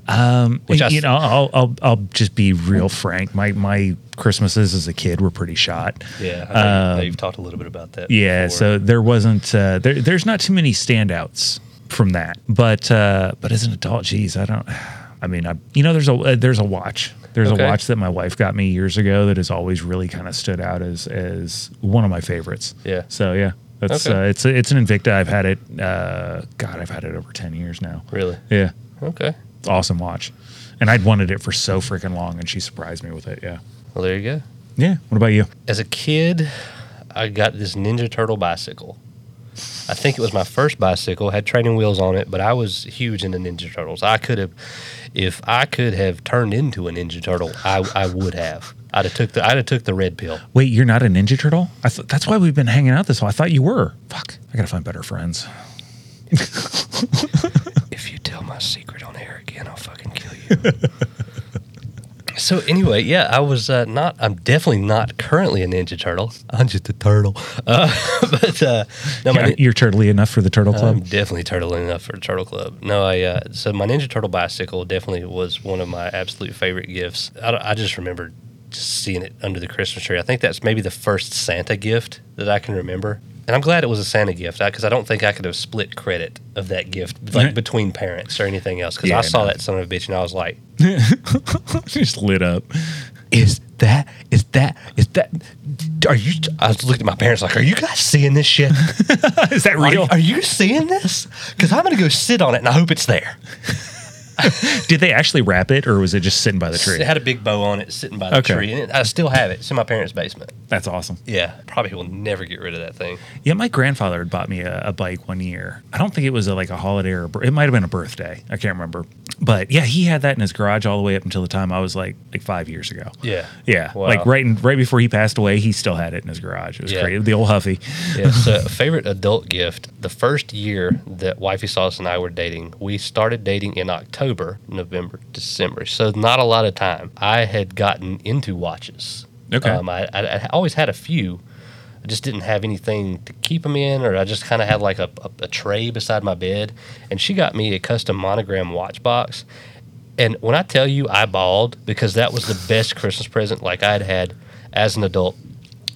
B: Um,
A: Which I,
B: you know, I'll, I'll I'll just be real frank. My my Christmases as a kid were pretty shot.
A: Yeah, I know
B: Um,
A: you've talked a little bit about that.
B: Yeah,
A: before.
B: so there wasn't uh, there. There's not too many standouts from that. But uh, but as an adult, geez, I don't. I mean, I you know, there's a uh, there's a watch. There's
A: Okay.
B: a watch that my wife got me years ago that has always really kind of stood out as as one of my favorites.
A: Yeah.
B: So yeah, that's
A: Okay.
B: uh, it's it's an Invicta. I've had it. Uh, God, I've had it over ten years now.
A: really,
B: Yeah,
A: okay.
B: Awesome watch. And I'd wanted it for so freaking long, and she surprised me with it. Yeah.
A: Well, there you go.
B: Yeah. What about you?
A: As a kid, I got this Ninja Turtle bicycle. I think it was my first bicycle. Had training wheels on it, but I was huge into Ninja Turtles. I could have, if I could have turned into a Ninja Turtle, I, I would have. I'd have took the I'd have took the red pill.
B: Wait, you're not a Ninja Turtle? I thought that's why we've been hanging out this whole. I thought you were. Fuck. I gotta find better friends.
A: If you tell my secret on air again, I'll fucking kill you. so anyway, yeah, I was uh, not. I'm definitely not currently a Ninja Turtle. I'm just a turtle. Uh, but uh, no,
B: Yeah, you're turtly enough for the Turtle Club.
A: I'm definitely turtle enough for turtle club. No, I uh, so my Ninja Turtle bicycle definitely was one of my absolute favorite gifts. I, I just remember just seeing it under the Christmas tree. I think that's maybe the first Santa gift that I can remember. And I'm glad it was a Santa gift uh, because I don't think I could have split credit of that gift like
B: Right.
A: between parents or anything else. Because
B: Yeah,
A: I saw
B: no.
A: that son of a bitch and I was like,
B: Just lit up.
A: "Is that? Is that? Is that? Are you?" I was looking at my parents like, "Are you guys seeing this shit?
B: Is that
A: Are,
B: real?
A: are you seeing this? Because I'm gonna go sit on it and I hope it's there."
B: Did they actually wrap it, or was it just sitting by the tree?
A: It had a big bow on it sitting by the
B: Okay.
A: tree, and it, I still have it. It's in my parents' basement.
B: That's awesome.
A: Yeah, probably will never get rid of that thing.
B: Yeah, my grandfather had bought me a, a bike one year. I don't think it was a, like a holiday or a, it might have been a birthday. I can't remember. But yeah, he had that in his garage all the way up until the time I was like like five years ago.
A: Yeah.
B: Yeah,
A: Wow.
B: like right in, right before he passed away, he still had it in his garage. It was
A: Yeah.
B: crazy. The old Huffy.
A: Yeah, so favorite adult gift. The first year that Wifey Sauce and I were dating, we started dating in October, November, December. So not a lot of time. I had gotten into watches.
B: Okay.
A: Um, I, I, I always had a few. I just didn't have anything to keep them in, or I just kind of had like a, a, a tray beside my bed. And she got me a custom monogram watch box. And when I tell you I bawled because that was the best Christmas present like I'd had as an adult.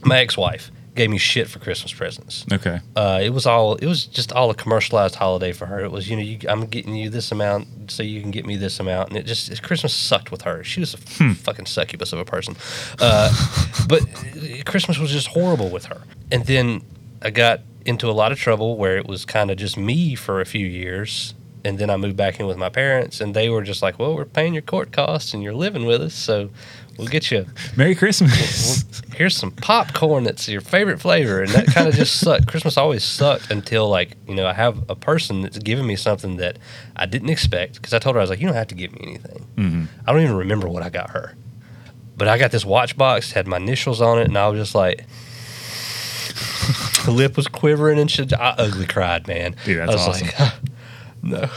A: My ex-wife gave me shit for Christmas presents.
B: Okay.
A: Uh, it was all it was just all a commercialized holiday for her. It was you know you, I'm getting you this amount so you can get me this amount, and it just it, Christmas sucked with her. She was a f- fucking succubus of a person. Uh, but uh, Christmas was just horrible with her. And then I got into a lot of trouble where it was kind of just me for a few years. And then I moved back in with my parents, and they were just like, "Well, we're paying your court costs, and you're living with us, so we'll get you
B: Merry Christmas.
A: well, here's some popcorn that's your favorite flavor and that kind of just sucked christmas always sucked until like you know i have a person that's giving me something that i didn't expect because i told her i was like you don't have to give me anything
B: Mm-hmm.
A: i don't even remember what i got her But I got this watch box, had my initials on it, and I was just like, the lip was quivering and shit. I ugly cried, man.
B: Dude, that's
A: I was
B: awesome.
A: like, no,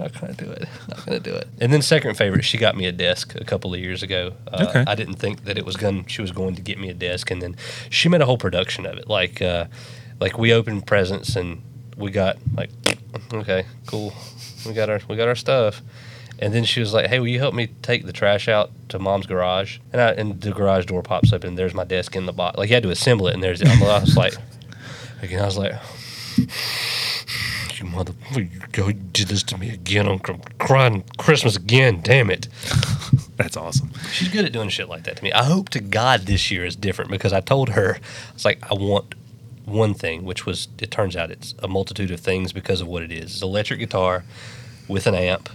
A: not gonna do it. I'm not gonna do it. And then second favorite, she got me a desk a couple of years ago. Uh,
B: Okay.
A: I didn't think that it was going. She was going to get me a desk, and then she made a whole production of it. Like, uh, like we opened presents and we got like, okay, cool, we got our we got our stuff. And then she was like, "Hey, will you help me take the trash out to mom's garage?" And I, and the garage door pops up, and there's my desk in the box. Like you had to assemble it, and there's. It. I was like, again, I was like, "You mother, you go did this to me again. I'm crying Christmas again. Damn it."
B: That's awesome.
A: She's good at doing shit like that to me. I hope to God this year is different because I told her, I was like, I want one thing, which was, it turns out it's a multitude of things because of what it is. It's electric guitar with an amp,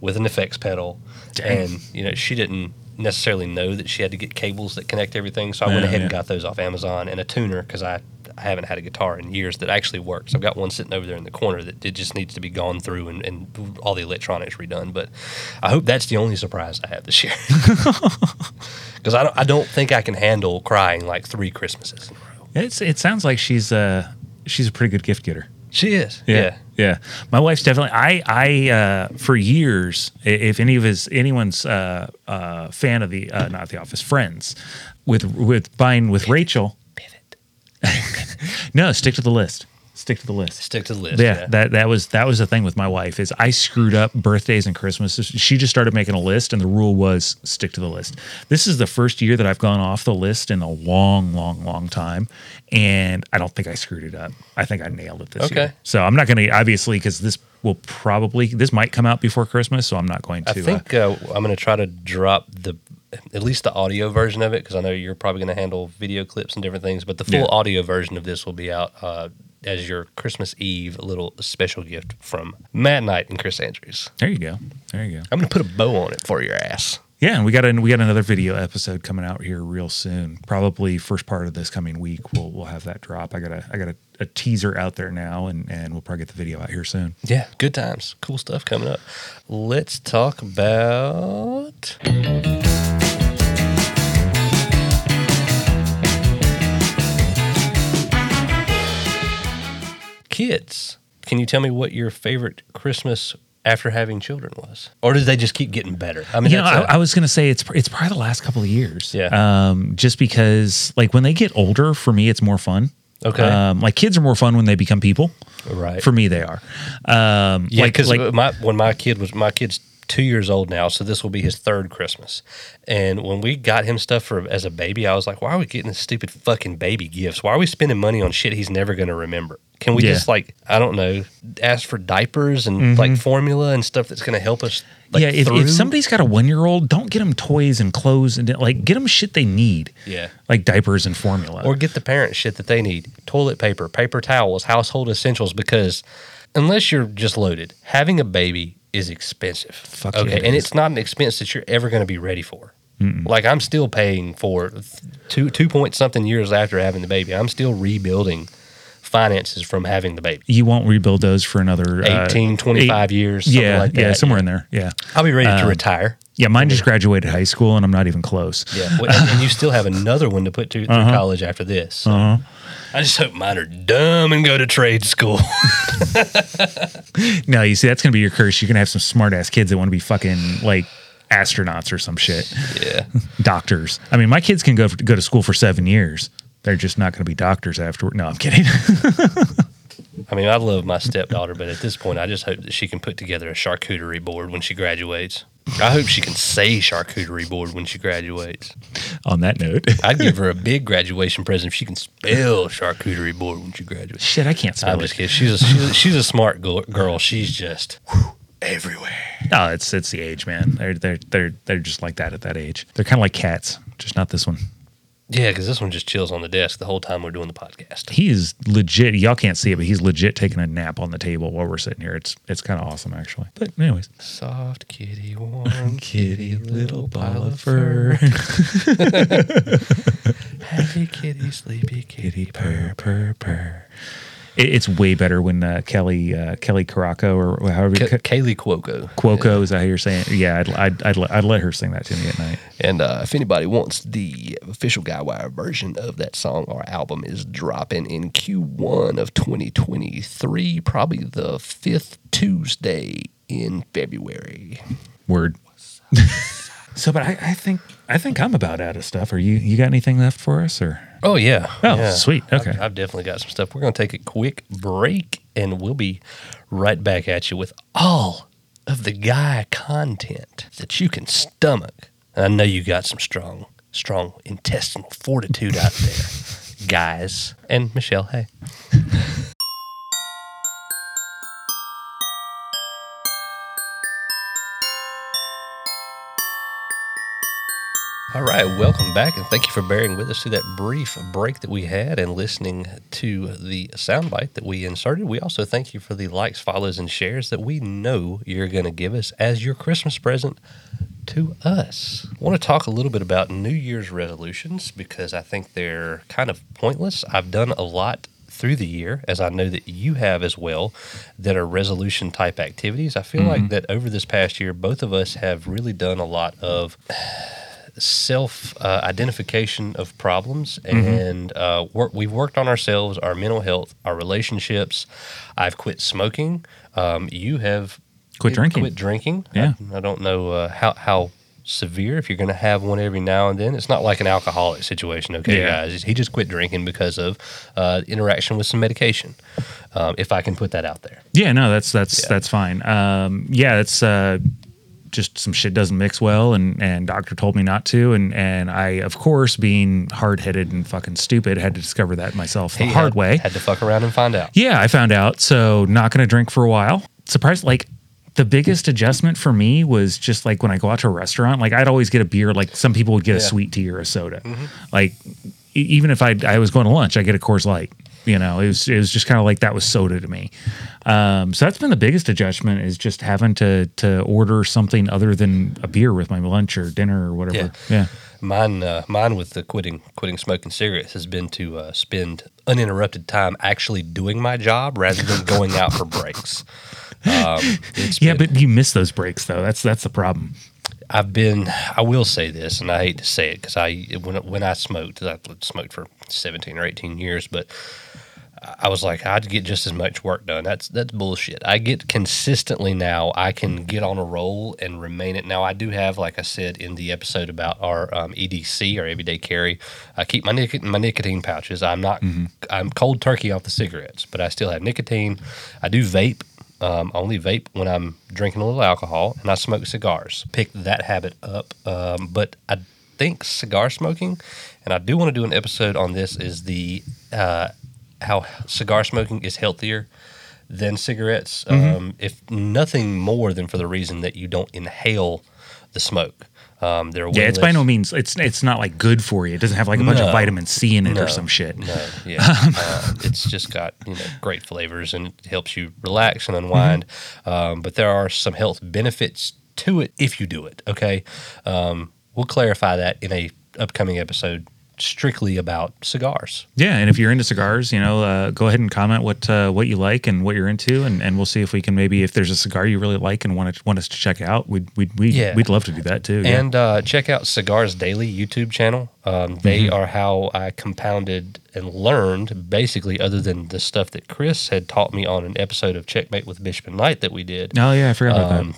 A: with an effects pedal.
B: Dang.
A: And, you know, she didn't necessarily know that she had to get cables that connect everything. So I went
B: Yeah,
A: ahead and got those off Amazon and a tuner because I, I haven't had a guitar in years that actually works. I've got one sitting over there in the corner that it just needs to be gone through and, and all the electronics redone. But I hope that's the only surprise I have this year. Because I don't, I don't think I can handle crying like three Christmases in a row.
B: It's it sounds like she's uh she's a pretty good gift getter.
A: She is. Yeah.
B: Yeah. My wife's definitely I I uh for years if any of his anyone's uh uh fan of the uh not the office friends with with buying with Rachel. no stick to the list stick to the list
A: Stick to the list.
B: yeah, that that was that was the thing with my wife is I screwed up birthdays and Christmases. She just started making a list, and the rule was stick to the list. This is the first year that I've gone off the list in a long, long, long time, and I don't think I screwed it up. I think I nailed it this
A: Okay.
B: year. So I'm not going to obviously because this will probably this might come out before Christmas, so I'm not going to.
A: I think uh, I'm going to try to drop the at least the audio version of it because I know you're probably going to handle video clips and different things, but the full
B: Yeah.
A: audio version of this will be out uh, as your Christmas Eve little special gift from Matt Knight and Chris Andrews.
B: there you go. There you go.
A: I'm going to put a bow on it for your ass.
B: Yeah, and we got an, we got another video episode coming out here real soon. Probably first part of this coming week. We'll we'll have that drop. I got a I got a, a teaser out there now, and and we'll probably get the video out here soon.
A: Yeah, good times. Cool stuff coming up. Let's talk about. Kids. Can you tell me what your favorite Christmas after having children was? Or did they just keep getting better? I mean,
B: You know, I,
A: a-
B: I was gonna say it's it's probably the last couple of years.
A: Yeah.
B: Um, just because like when they get older, for me, it's more fun.
A: Okay.
B: Um, like kids are more fun when they become people.
A: right.
B: For me, they are. Um,
A: Yeah, because
B: like
A: my when my kid was my kid's two years old now, so this will be his third Christmas. And when we got him stuff for as a baby, I was like, "Why are we getting this stupid fucking baby gifts? Why are we spending money on shit he's never going to remember? Can we
B: Yeah.
A: just like I don't know, ask for diapers and mm-hmm. like formula and stuff that's going to help us? Like,
B: yeah, if, if somebody's got a one year old, don't get them toys and clothes and like get them shit they need.
A: Yeah.
B: like diapers and formula.
A: or get the parents shit that they need toilet paper paper towels household essentials because unless you're just loaded having a baby is expensive
B: Fuck yeah,
A: okay
B: it
A: and
B: is.
A: it's not an expense that you're ever going to be ready for like i'm still paying for two two point something years after having the baby i'm still rebuilding finances from having the baby
B: you won't rebuild those for another uh,
A: 18 25
B: eight-
A: years something
B: Yeah,
A: like that
B: yeah, somewhere in there. Yeah,
A: i'll be ready to
B: Um,
A: retire
B: yeah. Mine just graduated high school, and I'm not even close.
A: Yeah, well, and, and you still have another one to put to, through
B: Uh-huh.
A: college after this. So I just hope mine are dumb and go to trade school.
B: No, you see, that's gonna be your curse. You're gonna have some smart ass kids that want to be fucking like astronauts or some shit,
A: yeah,
B: doctors. I mean, my kids can go for, go to school for seven years. They're just not going to be doctors afterward. No, I'm kidding.
A: I mean, I love my stepdaughter, but at this point, I just hope that she can put together a charcuterie board when she graduates. I hope she can say charcuterie board when she graduates.
B: On that note,
A: I'd give her a big graduation present if she can spell charcuterie board when she graduates.
B: shit, I can't spell
A: I'm
B: it.
A: just kidding. She's a, she's a, she's a smart girl- girl. She's just whew, everywhere.
B: No, it's it's the age, man. They're they're they're they're just like that at that age. They're kind of like cats, just not this one.
A: Yeah, because this one just chills on the desk the whole time we're doing the podcast.
B: He is legit. Y'all can't see it, but he's legit taking a nap on the table while we're sitting here. It's it's kind of awesome, actually. But anyways,
A: Soft kitty, warm
B: kitty, little ball of fur,
A: happy kitty, sleepy kitty,
B: kitty purr purr purr. It, it's way better when uh, Kelly uh, Kelly Caraco or however you
A: K- Kaley Cuoco.
B: Cuoco is that how you're saying? Yeah, I'd, I'd, I'd, let- I'd let her sing that to me at night.
A: And uh, if anybody wants the official Guywire version of that song, our album is dropping in Q1 of 2023, probably the fifth Tuesday in February.
B: Word. so, but I, I think I think I'm about out of stuff. Are you you got anything left for us or?
A: Oh yeah.
B: Oh,
A: Yeah.
B: sweet. Okay.
A: I've, I've definitely got some stuff. We're going to take a quick break, and we'll be right back at you with all of the guy content that you can stomach. And I know you got some strong, strong intestinal fortitude out there, guys. And Michelle, hey. All right, welcome back, and thank you for bearing with us through that brief break that we had and listening to the soundbite that we inserted. We also thank you for the likes, follows, and shares that we know you're going to give us as your Christmas present to us. I want to talk a little bit about New Year's resolutions because I think they're kind of pointless. I've done a lot through the year, as I know that you have as well, that are resolution type activities. I feel mm-hmm. like that over this past year, both of us have really done a lot of self uh, identification of problems and uh, work, we've worked on ourselves, our mental health, our relationships. I've quit smoking. Um, you have
B: Quit drinking.
A: Quit drinking.
B: Yeah.
A: I, I don't know uh, how how severe if you're going to have one every now and then. It's not like an alcoholic situation, okay,
B: Yeah.
A: guys. He just quit drinking because of uh, interaction with some medication. Um, if I can put that out there.
B: Yeah, no, that's that's
A: Yeah.
B: that's fine. Um, yeah, it's uh, just some shit doesn't mix well, and and doctor told me not to, and and I of course being hard headed and fucking stupid had to discover that myself the
A: He
B: hard
A: had,
B: way.
A: Had to fuck around and find out.
B: Yeah, I found out. So not going to drink for a while. Surprised, like the biggest adjustment for me was just like when I go out to a restaurant, like I'd always get a beer. Like some people would get a sweet tea or a soda. Mm-hmm. Like e- even if I I was going to lunch, I get a Coors Light. You know, it was it was just kind of like that was soda to me. Um, so that's been the biggest adjustment is just having to to order something other than a beer with my lunch or dinner or whatever.
A: Yeah.
B: yeah.
A: Mine, uh, mine with the quitting quitting smoking cigarettes has been to uh, spend uninterrupted time actually doing my job rather than going out for breaks. Um,
B: Yeah,
A: been-
B: but you miss those breaks though. That's that's the problem.
A: I've been. I will say this, and I hate to say it because I when when I smoked, I smoked for seventeen or eighteen years, but I was like, I'd get just as much work done. That's that's bullshit. I get consistently now. I can get on a roll and remain it. Now I do have, like I said in the episode about our um, EDC, our everyday carry. I keep my nic- my nicotine pouches. I'm not. I'm cold turkey off the cigarettes, but I still have nicotine. I do vape. Um, I only vape when I'm drinking a little alcohol, and I smoke cigars. Picked that habit up, um, but I think cigar smoking, and I do want to do an episode on this. Is the uh, how cigar smoking is healthier than cigarettes, um, if nothing more than for the reason that you don't inhale the smoke. Um, there are
B: Yeah, it's by no means it's it's not like good for you. It doesn't have like a bunch
A: No.
B: of vitamin C in it
A: No,
B: or some shit.
A: No, yeah, uh, it's just got you know great flavors and it helps you relax and unwind.
B: Mm-hmm.
A: Um, but there are some health benefits to it if you do it. Okay, um, we'll clarify that in a upcoming episode strictly about cigars.
B: Yeah, and if you're into cigars, you know, uh, go ahead and comment what uh, what you like and what you're into, and, and we'll see if we can maybe if there's a cigar you really like and want to, want us to check out, we'd we'd we,
A: Yeah.
B: we'd love to do that too. yeah.
A: And uh, check out Cigars Daily YouTube channel. Um, they
B: Mm-hmm.
A: are how I compounded and learned, basically, other than the stuff that Chris had taught me on an episode of Checkmate with Bishop and Knight that we did.
B: oh yeah, I forgot about
A: Um,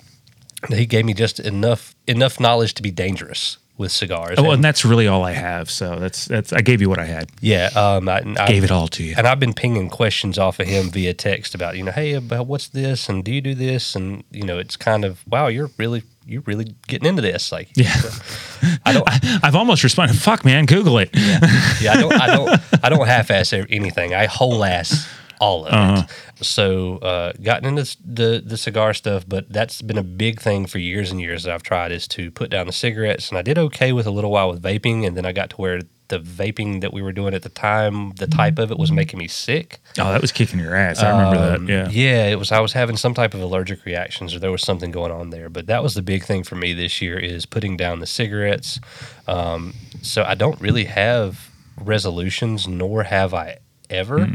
A: He gave me just enough enough knowledge to be dangerous with cigars.
B: Oh, and
A: And-
B: that's really all I have. So that's that's I gave you what I had.
A: yeah, um, I, I
B: Gave it all to you.
A: And I've been pinging questions off of him via text about, you know, hey, about what's this, and do you do this, and you know, it's kind of wow, you're really you're really getting into this, like
B: Yeah.
A: I don't.
B: I've almost responded. Fuck, man, Google it.
A: yeah, I don't, I don't, I don't half-ass anything. I whole-ass all of
B: Uh-huh.
A: it. So, uh, gotten into the the cigar stuff, but that's been a big thing for years and years that I've tried is to put down the cigarettes, and I did okay with a little while with vaping, and then I got to where the vaping that we were doing at the time, the type of it was making me sick.
B: Oh, that was kicking your ass. I remember
A: Um,
B: that. Yeah.
A: yeah, it was. I was having some type of allergic reactions, or there was something going on there. But that was the big thing for me this year is putting down the cigarettes. Um, so I don't really have resolutions, nor have I ever.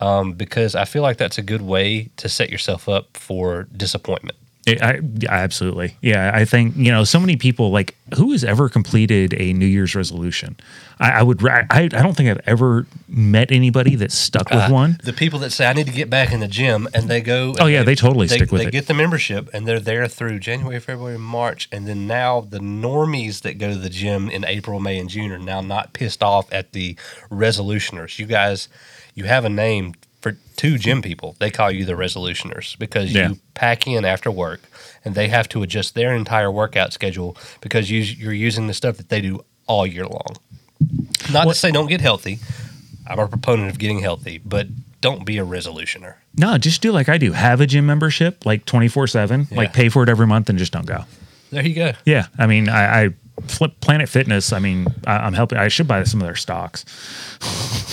A: Um, because I feel like that's a good way to set yourself up for disappointment.
B: I, absolutely. Yeah, I think you know so many people like who has ever completed a New Year's resolution. I, I would. I, I don't think I've ever met anybody that stuck with
A: Uh,
B: one.
A: The people that say I need to get back in the gym and they go. and
B: Oh, yeah, they totally stick with
A: they
B: it.
A: They get the membership and they're there through January, February, March, and then now the normies that go to the gym in April, May, and June are now not pissed off at the resolutioners. You guys, you have a name for two gym people. They call you the resolutioners because
B: Yeah.
A: you pack in after work and they have to adjust their entire workout schedule because you, you're using the stuff that they do all year long. Not
B: What-
A: to say don't get healthy. I'm a proponent of getting healthy, but don't be a resolutioner.
B: No, just do like I do. Have a gym membership, like twenty four seven. Like pay for it every month and just don't go.
A: There you go.
B: Yeah, I mean, I, I Planet Fitness. I mean, I, I'm helping. I should buy some of their stocks.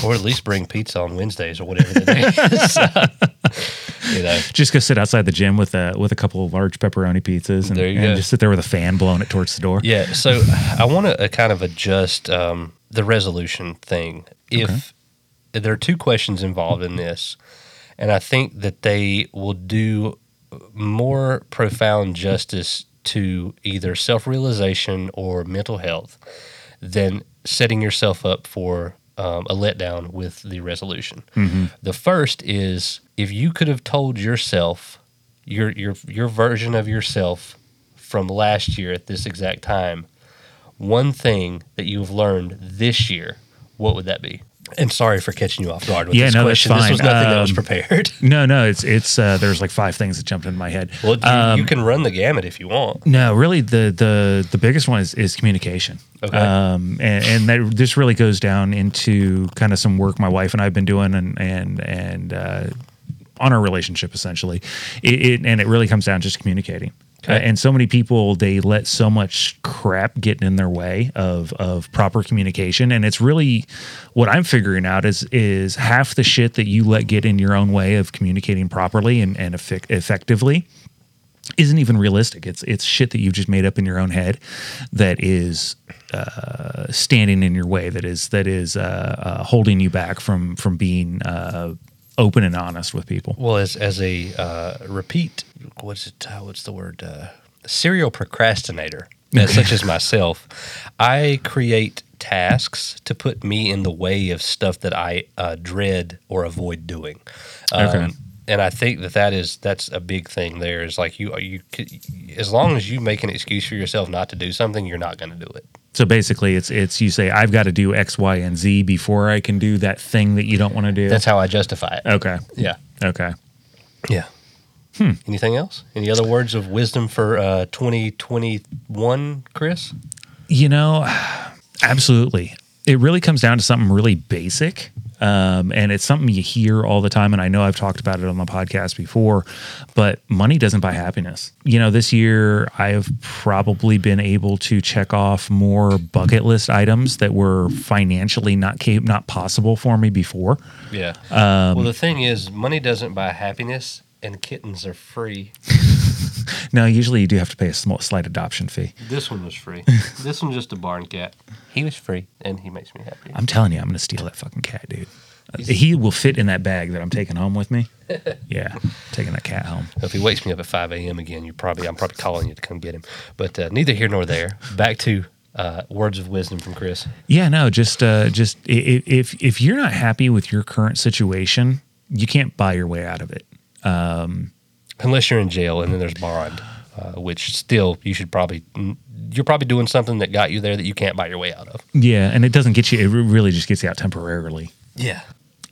A: Or at least bring pizza on Wednesdays or whatever the day is. you know,
B: Just go sit outside the gym with a with a couple of large pepperoni pizzas and, and just sit there with a fan blowing it towards the door.
A: yeah. So I want to uh, kind of adjust um, the resolution thing. If there are two questions involved in this, and I think that they will do more profound justice to either self realization or mental health than setting yourself up for um, a letdown with the resolution. The first is if you could have told yourself your your your version of yourself from last year at this exact time one thing that you've learned this year, what would that be? And sorry for catching you off guard with
B: Yeah,
A: this
B: no, that's
A: question. This was
B: fine.
A: nothing that was
B: Um,
A: prepared.
B: No, no, it's it's uh, there's like five things that jumped into my head.
A: Well, you,
B: Um,
A: you can run the gamut if you want.
B: No, really, the the the biggest one is is communication.
A: Okay.
B: Um, and, and that this really goes down into kind of some work my wife and I've been doing, and and and uh, on our relationship essentially, it, it and it really comes down to just communicating.
A: Okay.
B: Uh, and so many people they let so much crap get in their way of of proper communication, and it's really what I'm figuring out is is half the shit that you let get in your own way of communicating properly and and effect- effectively isn't even realistic. It's it's shit that you've just made up in your own head that is uh, standing in your way. That is that is uh, uh, holding you back from from being uh, open and honest with people.
A: Well, as as a uh, repeat, what's it? Uh, what's the word? Uh, serial procrastinator, as such as myself, I create tasks to put me in the way of stuff that I uh, dread or avoid doing. Um,
B: Okay.
A: And I think that that is that's a big thing. There is like you you could, as long as you make an excuse for yourself not to do something, you're not going to do it.
B: So basically, it's it's you say I've got to do X, Y, and Z before I can do that thing that you don't want to do.
A: That's how I justify it.
B: okay.
A: Yeah.
B: Okay.
A: Yeah. Anything else? Any other words of wisdom for uh, 2021, Chris?
B: You know, absolutely. It really comes down to something really basic. Um, and it's something you hear all the time. And I know I've talked about it on the podcast before, but money doesn't buy happiness. You know, this year I have probably been able to check off more bucket list items that were financially not cap- not possible for me before.
A: Yeah.
B: Um,
A: well, the thing is, money doesn't buy happiness, and kittens are free.
B: No, usually you do have to pay a small, slight adoption fee.
A: This one was free. this one's just a barn cat. He was free, and he makes me happy.
B: I'm telling you, I'm going to steal that fucking cat, dude. Uh, He will fit in that bag that I'm taking home with me. Yeah, taking that cat home.
A: If he wakes me up at 5 a.m. again, you probably I'm probably calling you to come get him. But uh, neither here nor there. Back to uh, words of wisdom from Chris.
B: Yeah, no, just uh, just i- i- if if you're not happy with your current situation, you can't buy your way out of it.
A: Unless you're in jail, and then there's bond, uh, which still you should probably you're probably doing something that got you there that you can't buy your way out of.
B: Yeah, and it doesn't get you. It really just gets you out temporarily.
A: Yeah.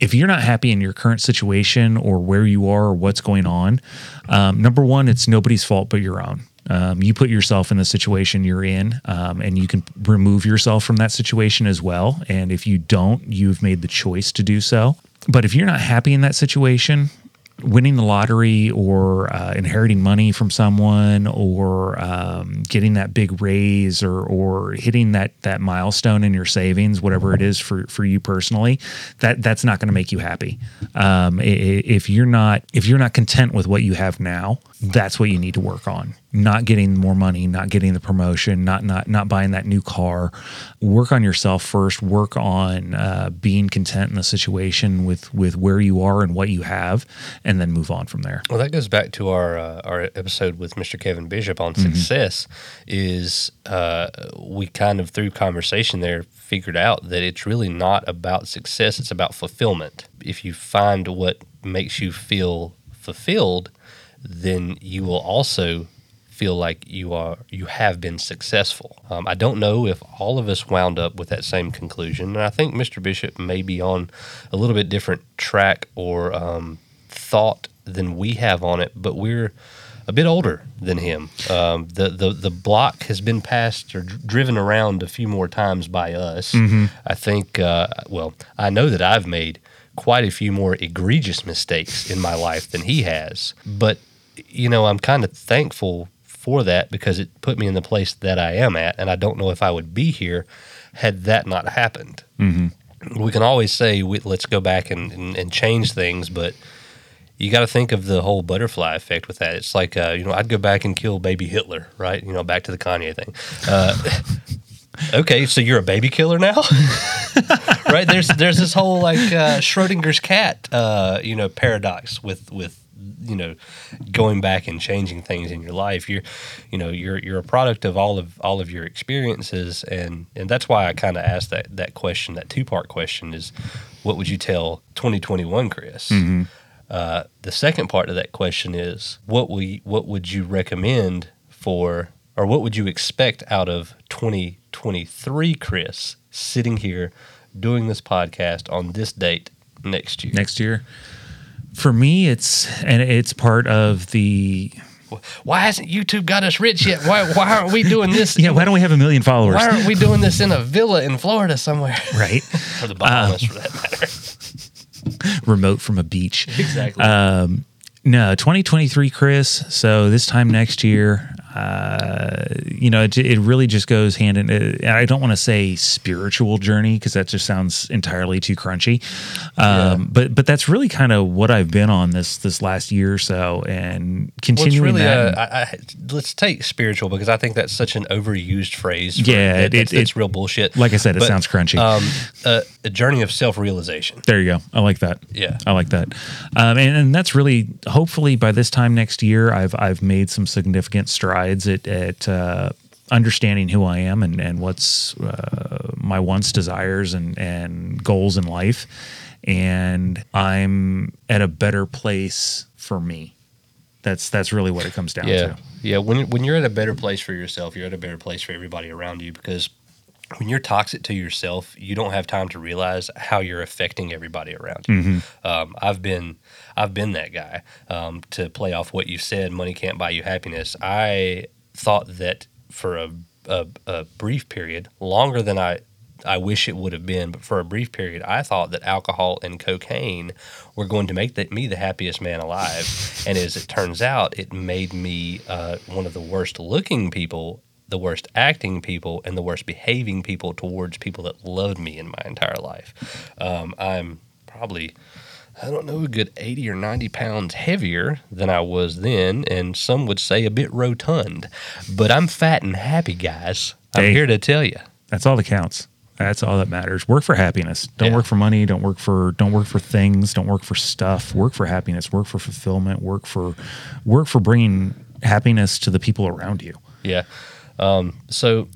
B: if you're not happy in your current situation or where you are or what's going on, um, number one, it's nobody's fault but your own. Um, you put yourself in the situation you're in, um, and you can remove yourself from that situation as well. And if you don't, you've made the choice to do so. But if you're not happy in that situation, winning the lottery or uh, inheriting money from someone or um, getting that big raise or or hitting that that milestone in your savings, whatever it is for for you personally, that that's not going to make you happy. Um, if you're not if you're not content with what you have now, that's what you need to work on. Not getting more money, not getting the promotion, not not not buying that new car. Work on yourself first. Work on uh, being content in the situation with with where you are and what you have, and then move on from there.
A: Well, that goes back to our uh, our episode with Mr. Kevin Bishop on success. Is uh, we kind of through conversation there figured out that it's really not about success; it's about fulfillment. If you find what makes you feel fulfilled, then you will also feel like you are you have been successful. Um, I don't know if all of us wound up with that same conclusion, and I think Mr. Bishop may be on a little bit different track or um, thought than we have on it, but we're a bit older than him. Um, the the the block has been passed or dr- driven around a few more times by us. I think. Uh, well, I know that I've made quite a few more egregious mistakes in my life than he has, but you know, I'm kind of thankful for that because it put me in the place that I am at, and I don't know if I would be here had that not happened. We can always say, we, let's go back and, and, and change things, but you got to think of the whole butterfly effect with that. It's like, uh, you know, I'd go back and kill baby Hitler, right? You know, back to the Kanye thing. Uh, okay, so you're a baby killer now, right? There's there's this whole like uh, Schrodinger's cat, uh, you know, paradox with with you know going back and changing things in your life. You're, you know, you're you're a product of all of all of your experiences, and and that's why I kind of asked that that question, that two part question is, what would you tell 2021 Chris? Uh, the second part of that question is what we what would you recommend for or what would you expect out of 2023 Chris sitting here doing this podcast on this date next year
B: Next year, for me, it's and it's part of the
A: why hasn't YouTube got us rich yet why why aren't we doing this
B: yeah. Why don't we have a million followers?
A: why aren't we doing this in a villa in Florida somewhere
B: right,
A: or the Bahamas for that matter
B: remote from a beach.
A: exactly
B: Um, no, 2023, Chris. So this time next year, uh, you know, it, it really just goes hand in. And I don't want to say spiritual journey because that just sounds entirely too crunchy. Um, But but that's really kind of what I've been on this this last year or so, and
A: Well,
B: continuing
A: really,
B: that.
A: uh, I, I, let's take spiritual because I think that's such an overused phrase.
B: Yeah, it- it-
A: that's real bullshit.
B: like I said, it
A: But,
B: sounds crunchy.
A: Um, uh, a journey of self realization.
B: There you go. I like that.
A: Yeah.
B: I like that. Um, and, and that's really hopefully by this time next year, I've I've made some significant strides at at uh, understanding who I am and and what's uh, my wants, desires, and and goals in life, and I'm at a better place for me. That's that's really what it comes down
A: Yeah,
B: to.
A: yeah. When when you're at a better place for yourself, you're at a better place for everybody around you because when you're toxic to yourself, you don't have time to realize how you're affecting everybody around you. Um, I've been I've been that guy. Um, to play off what you said, money can't buy you happiness. I thought that for a, a, a brief period, longer than I I wish it would have been, but for a brief period, I thought that alcohol and cocaine were going to make that, me the happiest man alive. and as it turns out, it made me uh, one of the worst looking people, the worst acting people, and the worst behaving people towards people that loved me in my entire life. Um, I'm probably. I don't know, a good 80 or 90 pounds heavier than I was then, and some would say a bit rotund. But I'm fat and happy, guys. I'm
B: Hey.
A: here to tell you.
B: That's all that counts. That's all that matters. Work for happiness. Don't
A: Yeah.
B: work for money. Don't work for don't work for things. Don't work for stuff. Work for happiness. Work for fulfillment. Work for work for bringing happiness to the people around you.
A: Yeah. Um, so,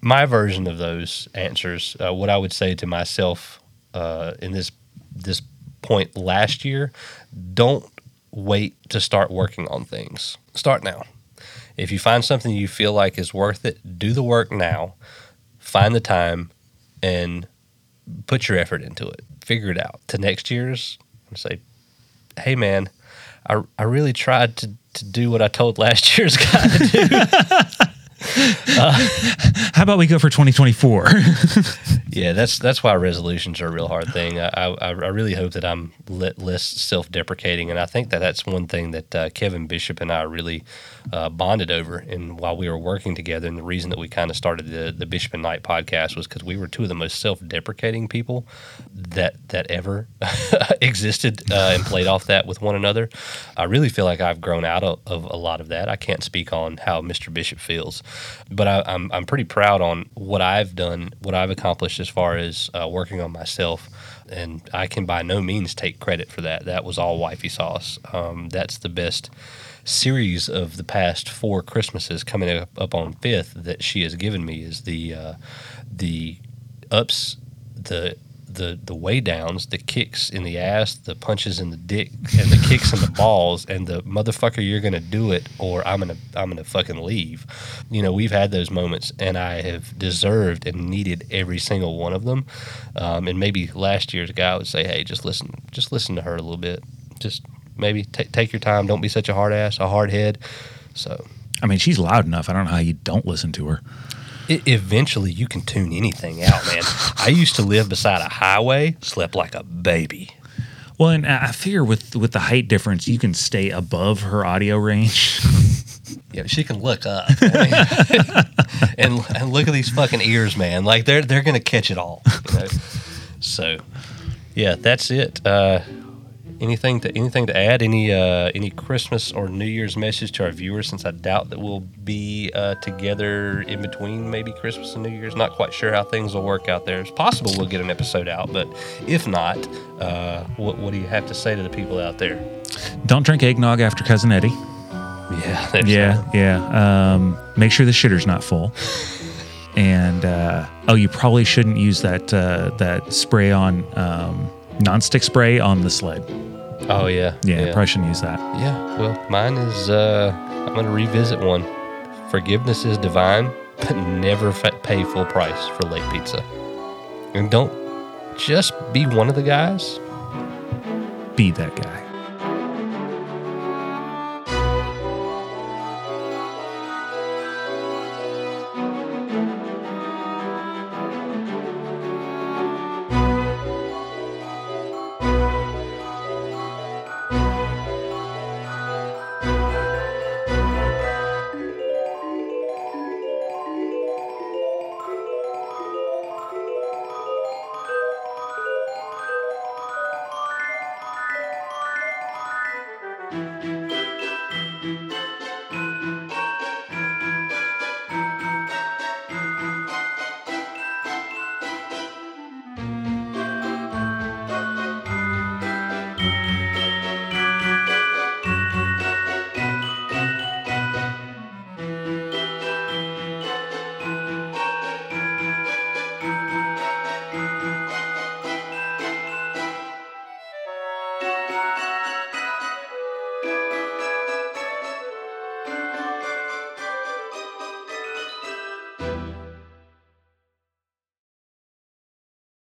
A: my version of those answers, uh, what I would say to myself uh, in this this point last year, don't wait to start working on things. Start now. If you find something you feel like is worth it, do the work now. Find the time and put your effort into it. Figure it out. To next year's, say, hey man, I, I really tried to, to do what I told last year's guy to do.
B: Uh, How about we go for 2024?
A: Yeah, that's that's why resolutions are a real hard thing. I I, I really hope that I'm le- less self deprecating, and I think that that's one thing that uh, Kevin Bishop and I really uh, bonded over. And while we were working together, and the reason that we kind of started the the Bishop and Knight podcast was because we were two of the most self deprecating people that that ever existed uh, and played off that with one another. I really feel like I've grown out of, of a lot of that. I can't speak on how Mr. Bishop feels, but I, I'm I'm pretty proud on what I've done, what I've accomplished as far as uh, working on myself. And I can by no means take credit for that. That was all wifey sauce. Um, that's the best series of the past four Christmases coming up, up on fifth that she has given me is the uh, the ups the the the way downs, the kicks in the ass, the punches in the dick, and the kicks in the balls, and the motherfucker, you're gonna do it, or I'm gonna I'm gonna fucking leave. You know, we've had those moments, and I have deserved and needed every single one of them. Um, and maybe last year's guy would say, hey, just listen, just listen to her a little bit, just maybe ta take your time, don't be such a hard ass, a hard head. So
B: I mean, she's loud enough. I don't know how you don't listen to her.
A: I eventually, you can tune anything out, man. I used to live beside a highway, slept like a baby.
B: Well, and I figure with with the height difference, you can stay above her audio range.
A: Yeah, she can look up, and and look at these fucking ears, man. Like they're they're gonna catch it all. You know? so, yeah, that's it. Uh, anything to anything to add? Any uh, any Christmas or New Year's message to our viewers? Since I doubt that we'll be uh, together in between maybe Christmas and New Year's. Not quite sure how things will work out there. It's possible we'll get an episode out, but if not, uh, what what do you have to say to the people out there?
B: don't drink eggnog after cousin Eddie.
A: Yeah,
B: Yeah, yeah. Um, make sure the shitter's not full. And uh, oh, you probably shouldn't use that uh, that spray on um, nonstick spray on the sled.
A: Oh yeah,
B: Yeah, probably shouldn't use that.
A: Yeah, well, mine is. Uh, I'm to revisit one. Forgiveness is divine, but never fa- pay full price for late pizza. And don't just be one of the guys.
B: Be that guy.